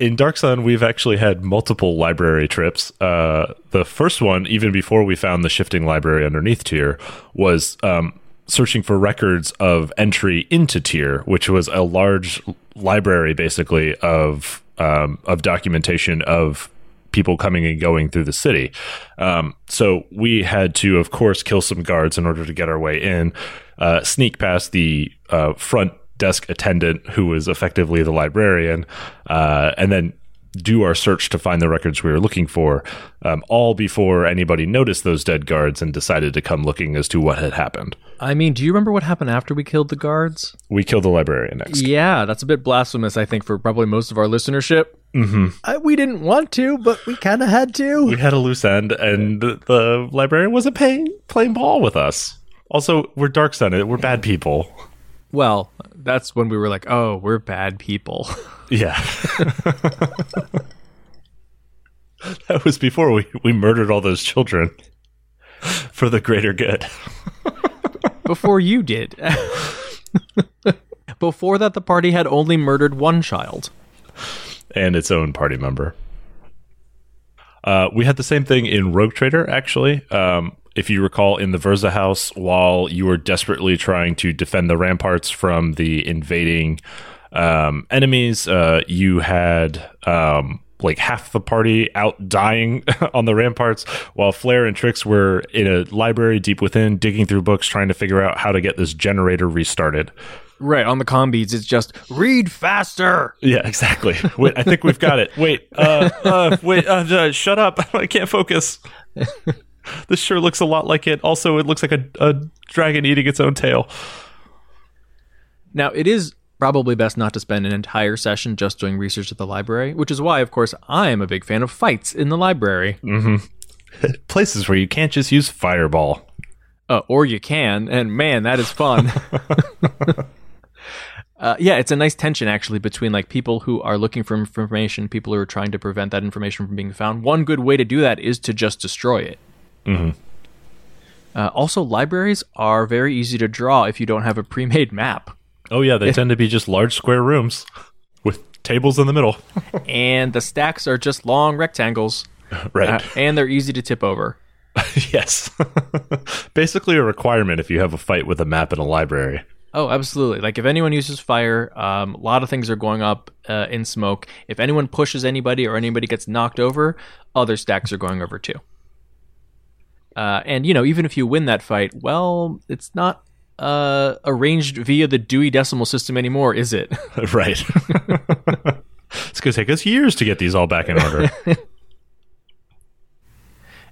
in Dark Sun, we've actually had multiple library trips. Uh, the first one, even before we found the shifting library underneath Tyr, was um, searching for records of entry into Tyr, which was a large library, basically of um, of documentation of people coming and going through the city. Um, so we had to, of course, kill some guards in order to get our way in, uh, sneak past the uh, front desk attendant, who was effectively the librarian, uh, and then do our search to find the records we were looking for, um, all before anybody noticed those dead guards and decided to come looking as to what had happened. I mean, do you remember what happened after we killed the guards? We killed the librarian next. Yeah, that's a bit blasphemous, I think, for probably most of our listenership. Mm-hmm. we didn't want to, but we kind of had to. We had a loose end, and the librarian wasn't paying, playing ball with us. Also, we're Dark Sun. We're bad people. Well, that's when we were like, oh, we're bad people. *laughs* Yeah. *laughs* that was before we, we murdered all those children for the greater good. *laughs* Before you did. Before that, the party had only murdered one child. and its own party member. Uh, we had the same thing in Rogue Trader, actually. Um, if you recall, in the Verza house, while you were desperately trying to defend the ramparts from the invading um, enemies, uh, you had um, like half the party out dying *laughs* on the ramparts, while Flair and Trix were in a library deep within, digging through books, trying to figure out how to get this generator restarted. Right, on the combeats, it's just read faster. Yeah, exactly. Wait, I think we've got it. Wait, uh, uh, wait, uh, uh, shut up! *laughs* I can't focus. *laughs* *laughs* this sure looks a lot like it. Also, it looks like a, a dragon eating its own tail. Now, it is probably best not to spend an entire session just doing research at the library, which is why, of course, I am a big fan of fights in the library. *laughs* Places where you can't just use fireball. Uh, or you can, and man, that is fun. *laughs* uh, yeah, it's a nice tension actually between like people who are looking for information, people who are trying to prevent that information from being found. One good way to do that is to just destroy it. Uh, also, libraries are very easy to draw if you don't have a pre-made map. Oh yeah, they tend to be just large square rooms *laughs* with tables in the middle. *laughs* and the stacks are just long rectangles, *laughs* right. uh, and they're easy to tip over. yes. Basically, a requirement if you have a fight with a map in a library. Oh, absolutely! Like if anyone uses fire, um, a lot of things are going up uh, in smoke. If anyone pushes anybody or anybody gets knocked over, other stacks are going over too. Uh, and you know, even if you win that fight, well, it's not uh, arranged via the Dewey Decimal System anymore, is it? *laughs* *laughs* right. it's going to take us years to get these all back in order. *laughs*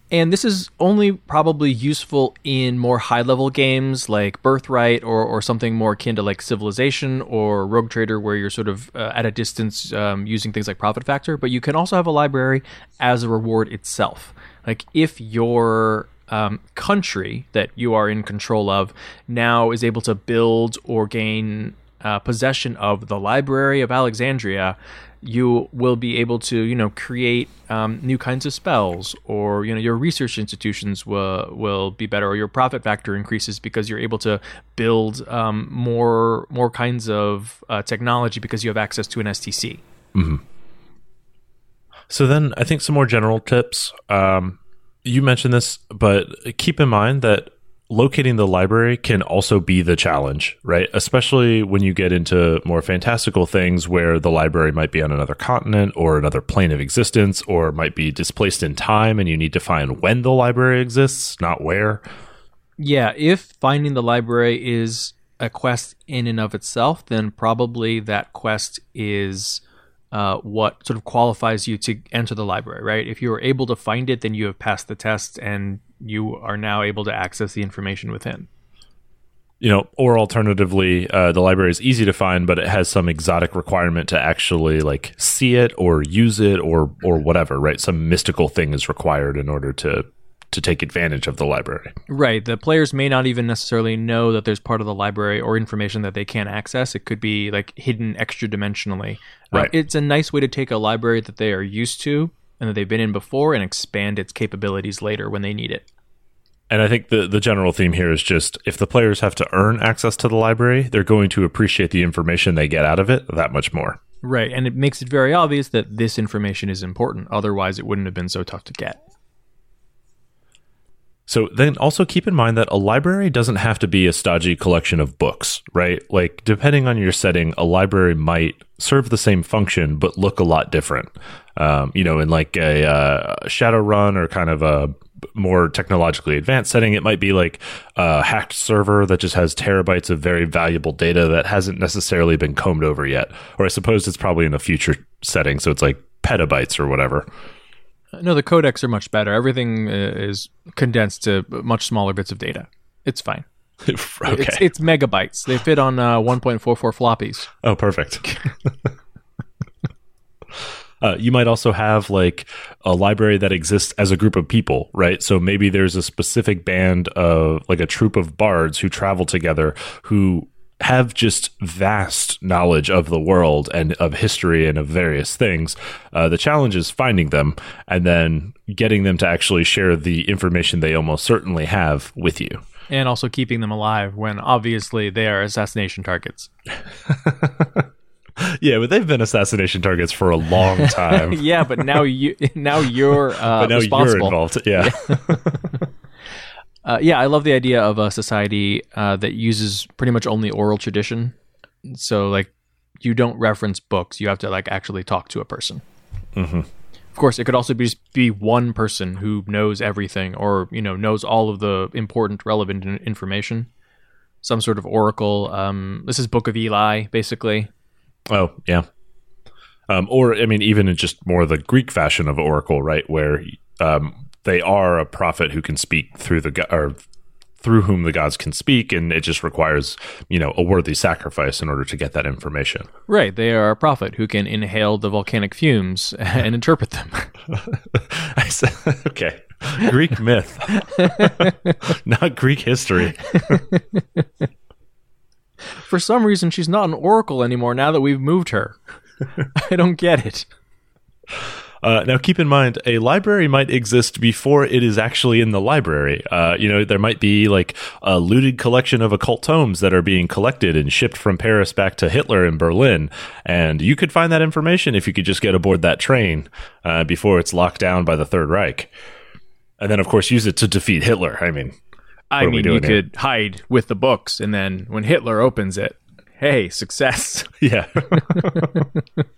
And this is only probably useful in more high level games like Birthright or, or something more akin to like Civilization or Rogue Trader, where you're sort of uh, at a distance um, using things like Profit Factor. But you can also have a library as a reward itself. Like if your um, country that you are in control of now is able to build or gain uh, possession of the Library of Alexandria, you will be able to, you know, create um, new kinds of spells, or you know, your research institutions will will be better, or your profit factor increases because you're able to build um, more more kinds of uh, technology because you have access to an STC. So then I think some more general tips. Um, you mentioned this, but keep in mind that locating the library can also be the challenge, right? Especially when you get into more fantastical things where the library might be on another continent or another plane of existence or might be displaced in time and you need to find when the library exists, not where. Yeah, if finding the library is a quest in and of itself, then probably that quest is uh, what sort of qualifies you to enter the library, right? If you are able to find it, then you have passed the test and you are now able to access the information within. You know, or alternatively, uh, the library is easy to find, but it has some exotic requirement to actually like see it or use it or or whatever, right? Some mystical thing is required in order to to take advantage of the library. Right. The players may not even necessarily know that there's part of the library or information that they can't access. It could be like hidden extra dimensionally. Uh, Right. it's a nice way to take a library that they are used to and that they've been in before and expand its capabilities later when they need it. And I think the the general theme here is just if the players have to earn access to the library, they're going to appreciate the information they get out of it that much more. Right. And it makes it very obvious that this information is important. Otherwise, it wouldn't have been so tough to get. So then also keep in mind that a library doesn't have to be a stodgy collection of books, right? Like depending on your setting, a library might serve the same function but look a lot different. Um, you know, in like a uh, Shadowrun or kind of a more technologically advanced setting, it might be like a hacked server that just has terabytes of very valuable data that hasn't necessarily been combed over yet. Or I suppose it's probably in a future setting, so it's like petabytes or whatever. No, the codecs are much better. Everything uh, is condensed to much smaller bits of data. It's fine. *laughs* okay. It's, it's megabytes. They fit on uh, 1.44 floppies. Oh, perfect. *laughs* Uh, you might also have like a library that exists as a group of people, right? So maybe there's a specific band of like a troop of bards who travel together who have just vast knowledge of the world and of history and of various things. Uh, the challenge is finding them and then getting them to actually share the information they almost certainly have with you. And also keeping them alive when obviously they are assassination targets. *laughs* Yeah, but they've been assassination targets for a long time. *laughs* yeah, but now you *laughs* now you're uh, but now responsible. you're involved. Yeah. Uh, yeah, I love the idea of a society uh, that uses pretty much only oral tradition. So, like, you don't reference books; you have to like actually talk to a person. Mhm. Of course, it could also be just be one person who knows everything, or you know, knows all of the important, relevant information. Some sort of oracle. Um, this is Book of Eli, basically. Oh, yeah. Um, or I mean, even in just more the Greek fashion of oracle, right, where um, they are a prophet who can speak through the or through whom the gods can speak, and it just requires you know a worthy sacrifice in order to get that information. Right, they are a prophet who can inhale the volcanic fumes *laughs* and interpret them. *laughs* I said, *laughs* okay, Greek myth, not Greek history. For some reason, she's not an oracle anymore now that we've moved her. I don't get it. Uh, now, keep in mind, a library might exist before it is actually in the library. Uh, you know, there might be like a looted collection of occult tomes that are being collected and shipped from Paris back to Hitler in Berlin. And you could find that information if you could just get aboard that train uh, before it's locked down by the Third Reich. And then, of course, use it to defeat Hitler. I mean, I What are we mean, you here? could hide with the books, and then when Hitler opens it, hey, success. *laughs* Yeah. *laughs*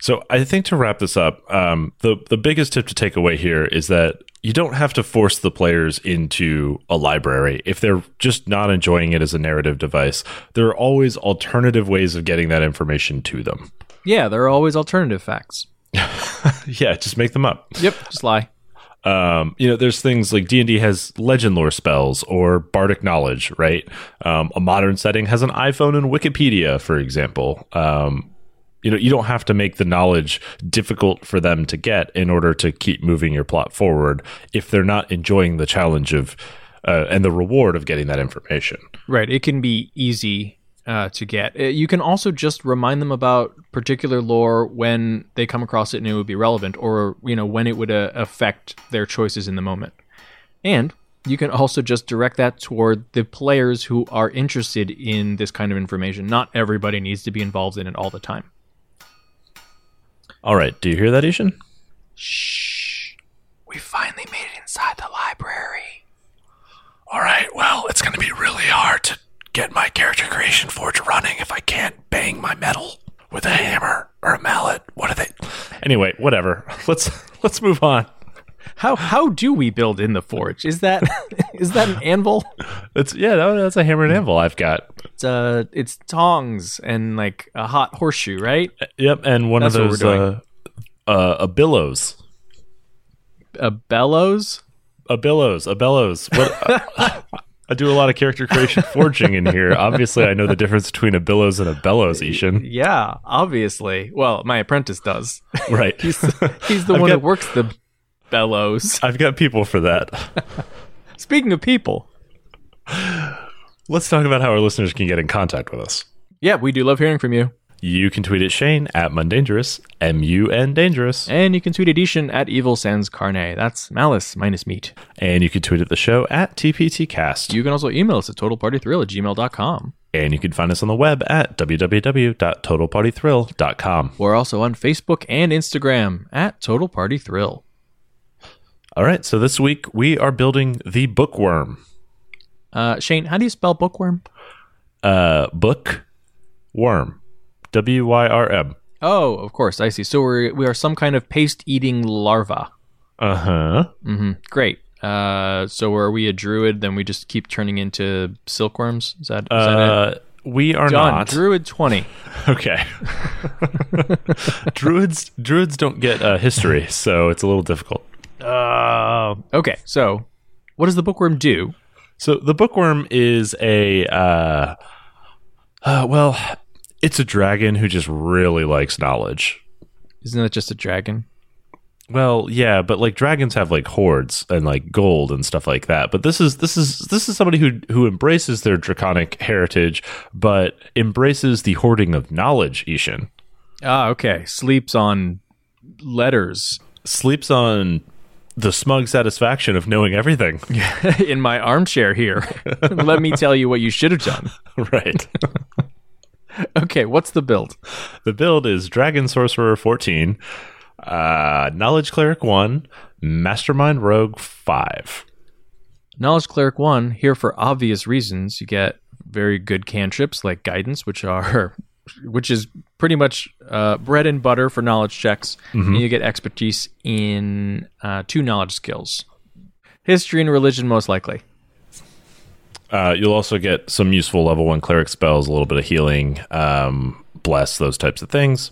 so I think to wrap this up, um, the the biggest tip to take away here is that you don't have to force the players into a library if they're just not enjoying it as a narrative device. There are always alternative ways of getting that information to them. yeah, there are always alternative facts. *laughs* Yeah, just make them up. Yep, just lie. um, you know, there's things like D and D has legend lore spells or bardic knowledge, right? Um, a modern setting has an iPhone and Wikipedia, for example. Um, you know, you don't have to make the knowledge difficult for them to get in order to keep moving your plot forward if they're not enjoying the challenge of uh, and the reward of getting that information. Right, it can be easy uh, to get. Uh, You can also just remind them about particular lore when they come across it and it would be relevant, or you know when it would uh, affect their choices in the moment. And you can also just direct that toward the players who are interested in this kind of information. Not everybody needs to be involved in it all the time. All right, do you hear that, I-Hsien? Shh. We finally made it inside the library. All right, well, it's going to be really hard to get my character creation forge running if I can't bang my metal with a hammer or a mallet. What are they? Anyway, whatever. *laughs* Let's let's move on. How how do we build in the forge? Is that *laughs* is that an anvil? It's yeah, that- that's a hammer and anvil I've got. It's uh it's tongs and like a hot horseshoe, right? Yep, and one That's of those uh, uh, a billows, A bellows. a billows, a bellows. What? *laughs* I do a lot of character creation forging in here. Obviously, I know the difference between a billows and a bellows, I-Hsien. Yeah, obviously. Well, my apprentice does. Right. *laughs* He's he's the I've one got- who works the bellows. *laughs* I've got people for that. *laughs* Speaking of people, Let's talk about how our listeners can get in contact with us. yeah, we do love hearing from you. You can tweet at Shane at Mundangerous, M U N Dangerous. And you can tweet at I-Hsien at Evil Sans Carne. That's malice minus meat. And you can tweet at the show at TPTcast. You can also email us at totalpartythrill at gmail.com. and you can find us on the web at www.totalpartythrill.com. We're also on Facebook and Instagram at Total Party Thrill. All right, so this week we are building the Bookwyrm. Uh, Shane, how do you spell bookworm? Uh, book worm. W Y R M. Oh, of course, I see. So we're we are some kind of paste eating larva. Uh huh. hmm Great. Uh, so are we a druid? Then we just keep turning into silkworms. Is that, is that it? Uh, we are John, not. druid twenty. *laughs* Okay. *laughs* druids druids don't get uh, history, so it's a little difficult. Uh, okay. So, what does the Bookwyrm do? So the Bookwyrm is a uh, uh well, it's a dragon who just really likes knowledge. Isn't that just a dragon? Well, yeah, but like dragons have like hordes and like gold and stuff like that. But this is this is this is somebody who who embraces their draconic heritage, but embraces the hoarding of knowledge. I-Hsien Ah, okay. Sleeps on letters sleeps on the smug satisfaction of knowing everything. *laughs* in my armchair here. *laughs* Let me tell you what you should have done. right. *laughs* Okay, what's the build? The build is Dragon Sorcerer 14, uh, Knowledge Cleric 1, Mastermind Rogue 5. Knowledge Cleric 1, here for obvious reasons. You get very good cantrips like Guidance, which are which is pretty much uh, bread and butter for knowledge checks. And you get expertise in uh, two knowledge skills. History and religion, most likely. Uh, you'll also get some useful level 1 cleric spells, a little bit of healing, um, bless, those types of things.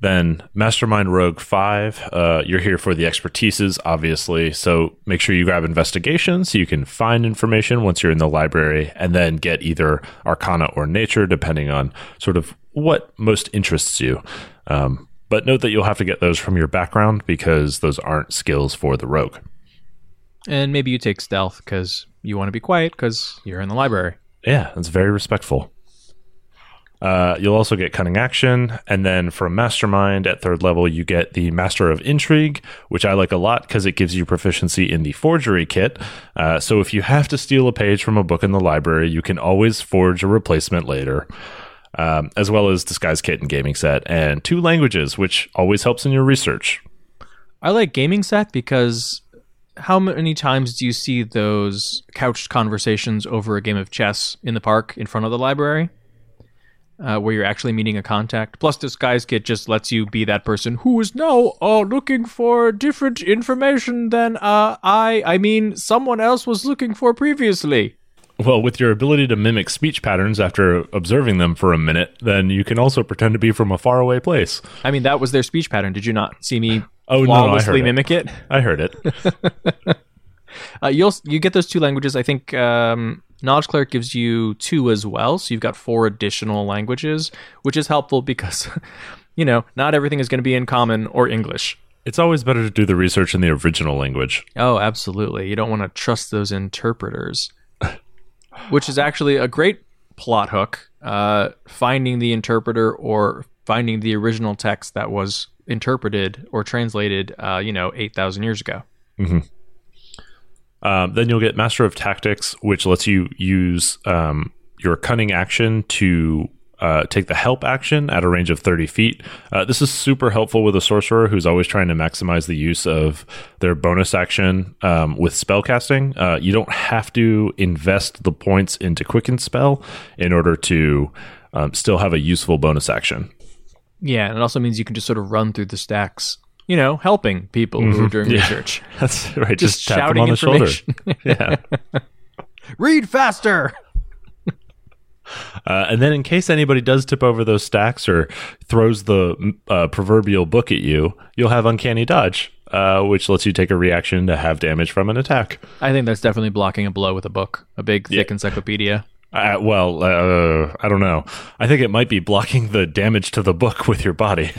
Then Mastermind Rogue 5, uh, you're here for the expertises, obviously. So make sure you grab investigation so you can find information once you're in the library and then get either Arcana or Nature, depending on sort of what most interests you. Um, but note that you'll have to get those from your background because those aren't skills for the rogue. And maybe you take stealth because you want to be quiet because you're in the library. Yeah, that's very respectful. Uh, you'll also get cunning action, and then from mastermind at third level, you get the master of intrigue, which I like a lot because it gives you proficiency in the forgery kit. Uh, so if you have to steal a page from a book in the library, you can always forge a replacement later. Um, as well as disguise kit and gaming set, and two languages, which always helps in your research. I like gaming set because how many times do you see those couched conversations over a game of chess in the park in front of the library? Uh, where you're actually meeting a contact. Plus, Disguise Kit just lets you be that person who is now uh, looking for different information than uh, I, I mean, someone else was looking for previously. Well, with your ability to mimic speech patterns after observing them for a minute, then you can also pretend to be from a faraway place. I mean, that was their speech pattern. Did you not see me Oh, no, I flawlessly heard it. it? I heard it. *laughs* Uh, you'll you get those two languages. I think um, Knowledge Cleric gives you two as well, so you've got four additional languages, which is helpful because *laughs* you know not everything is going to be in Common or English. It's always better to do the research in the original language. Oh, absolutely. You don't want to trust those interpreters, *laughs* which is actually a great plot hook. Uh, finding the interpreter or finding the original text that was interpreted or translated, uh, you know, eight thousand years ago. Um, then you'll get Master of Tactics, which lets you use um, your cunning action to uh, take the help action at a range of 30 feet. Uh, this is super helpful with a sorcerer who's always trying to maximize the use of their bonus action um, with spellcasting. Uh, you don't have to invest the points into Quicken Spell in order to um, still have a useful bonus action. Yeah, and it also means you can just sort of run through the stacks, you know, helping people who are doing Mm-hmm. Yeah. research. *laughs* That's right. Just Just, tap them shouting on the shoulder. *laughs* Yeah. *laughs* Read faster. Uh, and then, in case anybody does tip over those stacks or throws the uh, proverbial book at you, you'll have Uncanny Dodge, uh, which lets you take a reaction to have damage from an attack. I think that's definitely blocking a blow with a book, a big, thick Yeah. encyclopedia. Uh, well, uh, I don't know. I think it might be blocking the damage to the book with your body.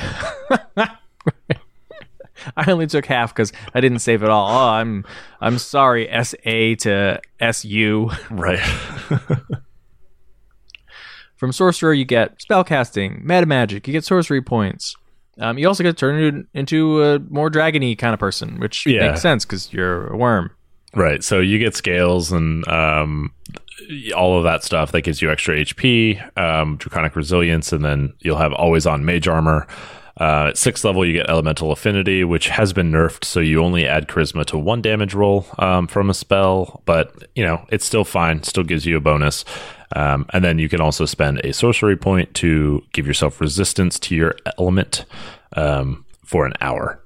*laughs* I only took half because I didn't save it all. Oh, I'm I'm sorry, S A to S U. *laughs* right. From sorcerer, you get spellcasting, meta magic. You get sorcery points. Um, you also get turned into a more dragony kind of person, which Yeah. makes sense because you're a worm. right. So you get scales and um, all of that stuff that gives you extra HP, um, draconic resilience, and then you'll have always on mage armor. Uh, at sixth level, you get elemental affinity, which has been nerfed, so you only add charisma to one damage roll um, from a spell, but you know it's still fine. Still gives you a bonus, um, and then you can also spend a sorcery point to give yourself resistance to your element um, for an hour.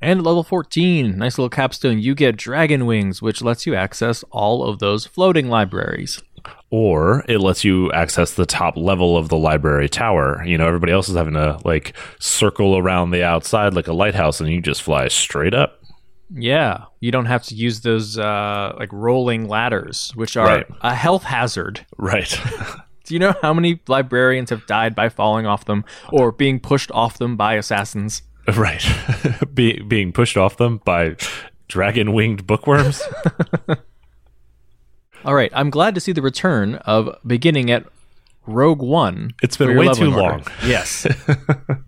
And level 14, nice little capstone, you get dragon wings, which lets you access all of those floating libraries. Or it lets you access the top level of the library tower. You know, everybody else is having to like circle around the outside like a lighthouse, and you just fly straight up. Yeah, you don't have to use those uh, like rolling ladders, which are Right. a health hazard. Right. *laughs* *laughs* Do you know how many librarians have died by falling off them or being pushed off them by assassins? right. *laughs* Be- being pushed off them by dragon winged Bookwyrms. All right, I'm glad to see the return of beginning at Rogue One. It's been way too order. long. *laughs* Yes.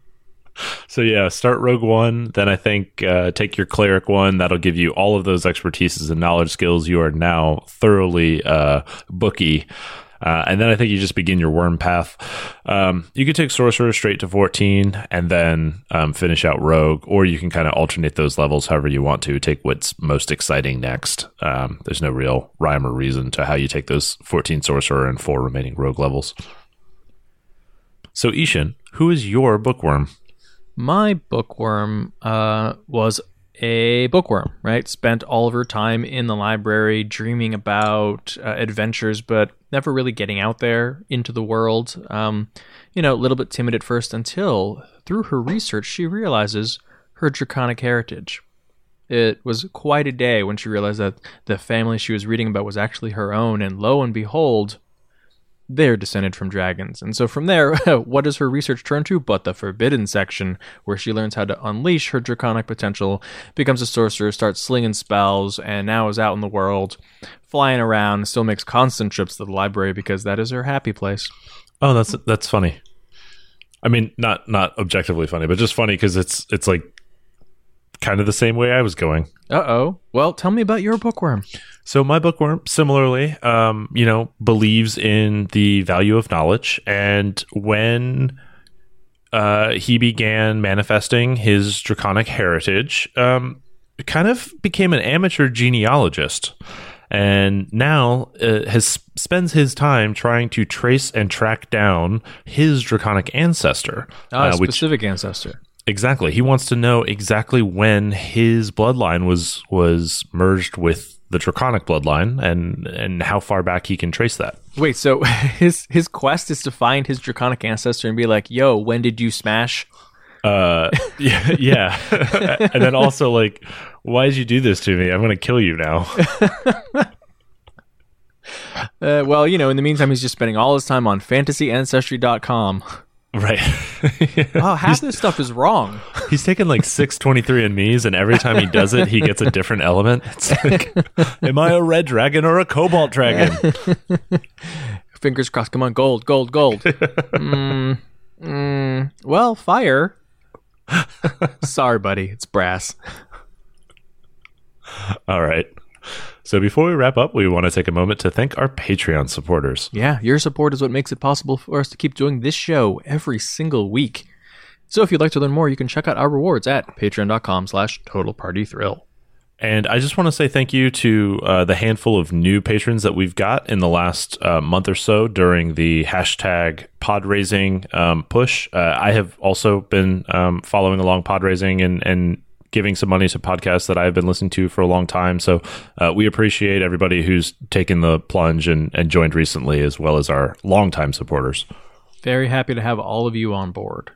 *laughs* so yeah, start Rogue One. Then I think uh, take your cleric one. That'll give you all of those expertises and knowledge skills. You are now thoroughly uh, booky. Uh, and then I think you just begin your worm path. Um, you could take sorcerer straight to 14 and then um, finish out rogue, or you can kind of alternate those levels however you want to. Take what's most exciting next. Um, there's no real rhyme or reason to how you take those 14 sorcerer and four remaining rogue levels. So, I-Hsien, who is your Bookwyrm? My Bookwyrm uh, was a bookworm, right? Spent all of her time in the library dreaming about uh, adventures, but never really getting out there into the world. Um, you know, a little bit timid at first until through her research, she realizes her draconic heritage. It was quite a day when she realized that the family she was reading about was actually her own, and lo and behold, they're descended from dragons. And so from there, *laughs* what does her research turn to but the forbidden section, where she learns how to unleash her draconic potential, becomes a sorcerer, starts slinging spells, and now is out in the world, flying around, still makes constant trips to the library because that is her happy place. Oh, that's that's funny. I mean, not not objectively funny, but just funny because it's it's like kind of the same way I was going. Uh oh. Well, tell me about your Bookwyrm. So my Bookwyrm, similarly, um, you know, believes in the value of knowledge, and when uh, he began manifesting his draconic heritage, um, kind of became an amateur genealogist, and now uh, has spends his time trying to trace and track down his draconic ancestor, Ah, uh, which specific ancestor. Exactly. He wants to know exactly when his bloodline was was merged with the draconic bloodline and and how far back he can trace that. Wait, so *laughs* his his quest is to find his draconic ancestor and be like, "Yo, when did you smash?" Uh *laughs* yeah, yeah. *laughs* and then also like why did you do this to me? I'm going to kill you now. Uh, well, you know, in the meantime, he's just spending all his time on fantasyancestry.com. right. *laughs* Oh, half this stuff is wrong. He's taken like 623 and me's and every time he does it he gets a different element. It's like *laughs* am I a red dragon or a cobalt dragon? *laughs* Fingers crossed. Come on, gold, gold, gold. mm, mm, well, fire. Sorry, buddy. It's brass. All right. So before we wrap up, we want to take a moment to thank our Patreon supporters. Yeah, your support is what makes it possible for us to keep doing this show every single week. So if you'd like to learn more, you can check out our rewards at patreon.com slash total party thrill. And I just want to say thank you to uh, the handful of new patrons that we've got in the last uh, month or so during the hashtag pod raising um, push. Uh, I have also been um, following along pod raising and, and giving some money to podcasts that I've been listening to for a long time. So uh, we appreciate everybody who's taken the plunge and, and joined recently, as well as our longtime supporters. Very happy to have all of you on board.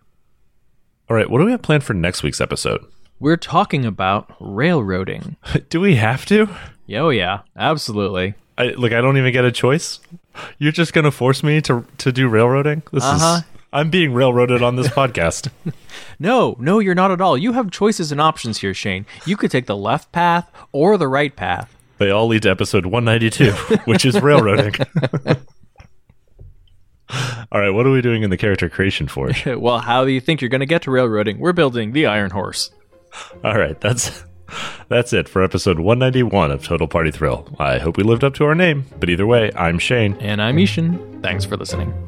All right, what do we have planned for next week's episode? We're talking about railroading. *laughs* do we have to? Oh, yeah, absolutely. I, like, I don't even get a choice. You're just going to force me to to do railroading. This Uh-huh. is I'm being railroaded on this podcast. *laughs* No, no, you're not at all. You have choices and options here, Shane. You could take the left path or the right path. They all lead to episode 192, *laughs* which is railroading. *laughs* all right, what are we doing in the character creation forge? well, how do you think you're going to get to railroading? We're building the Iron Horse. All right, that's that's it for episode 191 of Total Party Thrill. I hope we lived up to our name, but either way, I'm Shane. And I'm I-Hsien. Thanks for listening.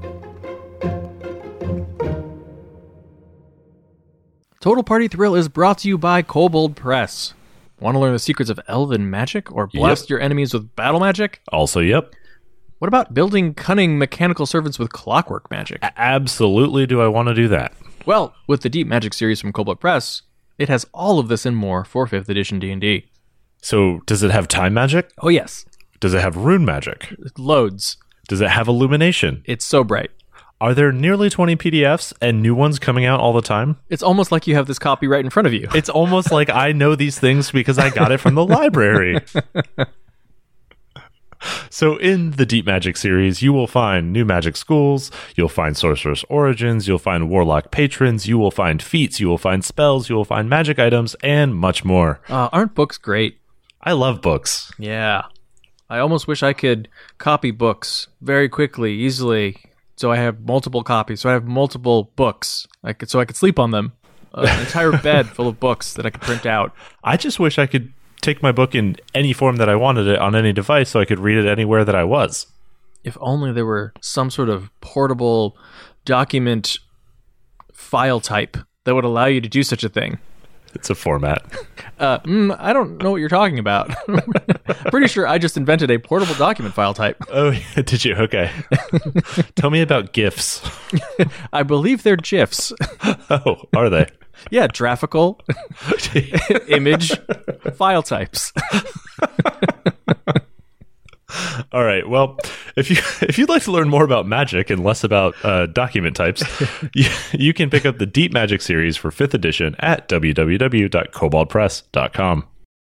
Total Party Thrill is brought to you by Kobold Press. Want to learn the secrets of elven magic or blast Yep. your enemies with battle magic? Also, yep, What about building cunning mechanical servants with clockwork magic? absolutely do I want to do that. Well, with the Deep Magic series from Kobold Press, it has all of this and more for 5th edition D&D. So, does it have time magic? Oh yes, Does it have rune magic? loads. Does it have illumination? It's so bright. Are there nearly 20 PDFs and new ones coming out all the time? It's almost like you have this copy right in front of you. It's almost like I know these things because I got it from the library. *laughs* So, in the Deep Magic series, you will find new magic schools, you'll find sorceress origins, you'll find warlock patrons, you will find feats, you will find spells, you will find magic items, and much more. Uh, aren't books great? I love books. Yeah. I almost wish I could copy books very quickly, easily, so I have multiple copies, so I have multiple books, I could, so I could sleep on them. Uh, an entire *laughs* bed full of books that I could print out. I just wish I could take my book in any form that I wanted it on any device so I could read it anywhere that I was. If only there were some sort of portable document file type that would allow you to do such a thing. It's a format. Uh, mm, I don't know what you're talking about. *laughs* Pretty sure I just invented a portable document file type. *laughs* Oh, did you? Okay. *laughs* Tell me about GIFs. I believe they're GIFs. Oh, are they? yeah, graphical, image, file types. *laughs* All right. Well, if you *laughs* if you'd like to learn more about magic and less about uh, document types, *laughs* you, you can pick up the Deep Magic series for fifth edition at www.koboldpress.com.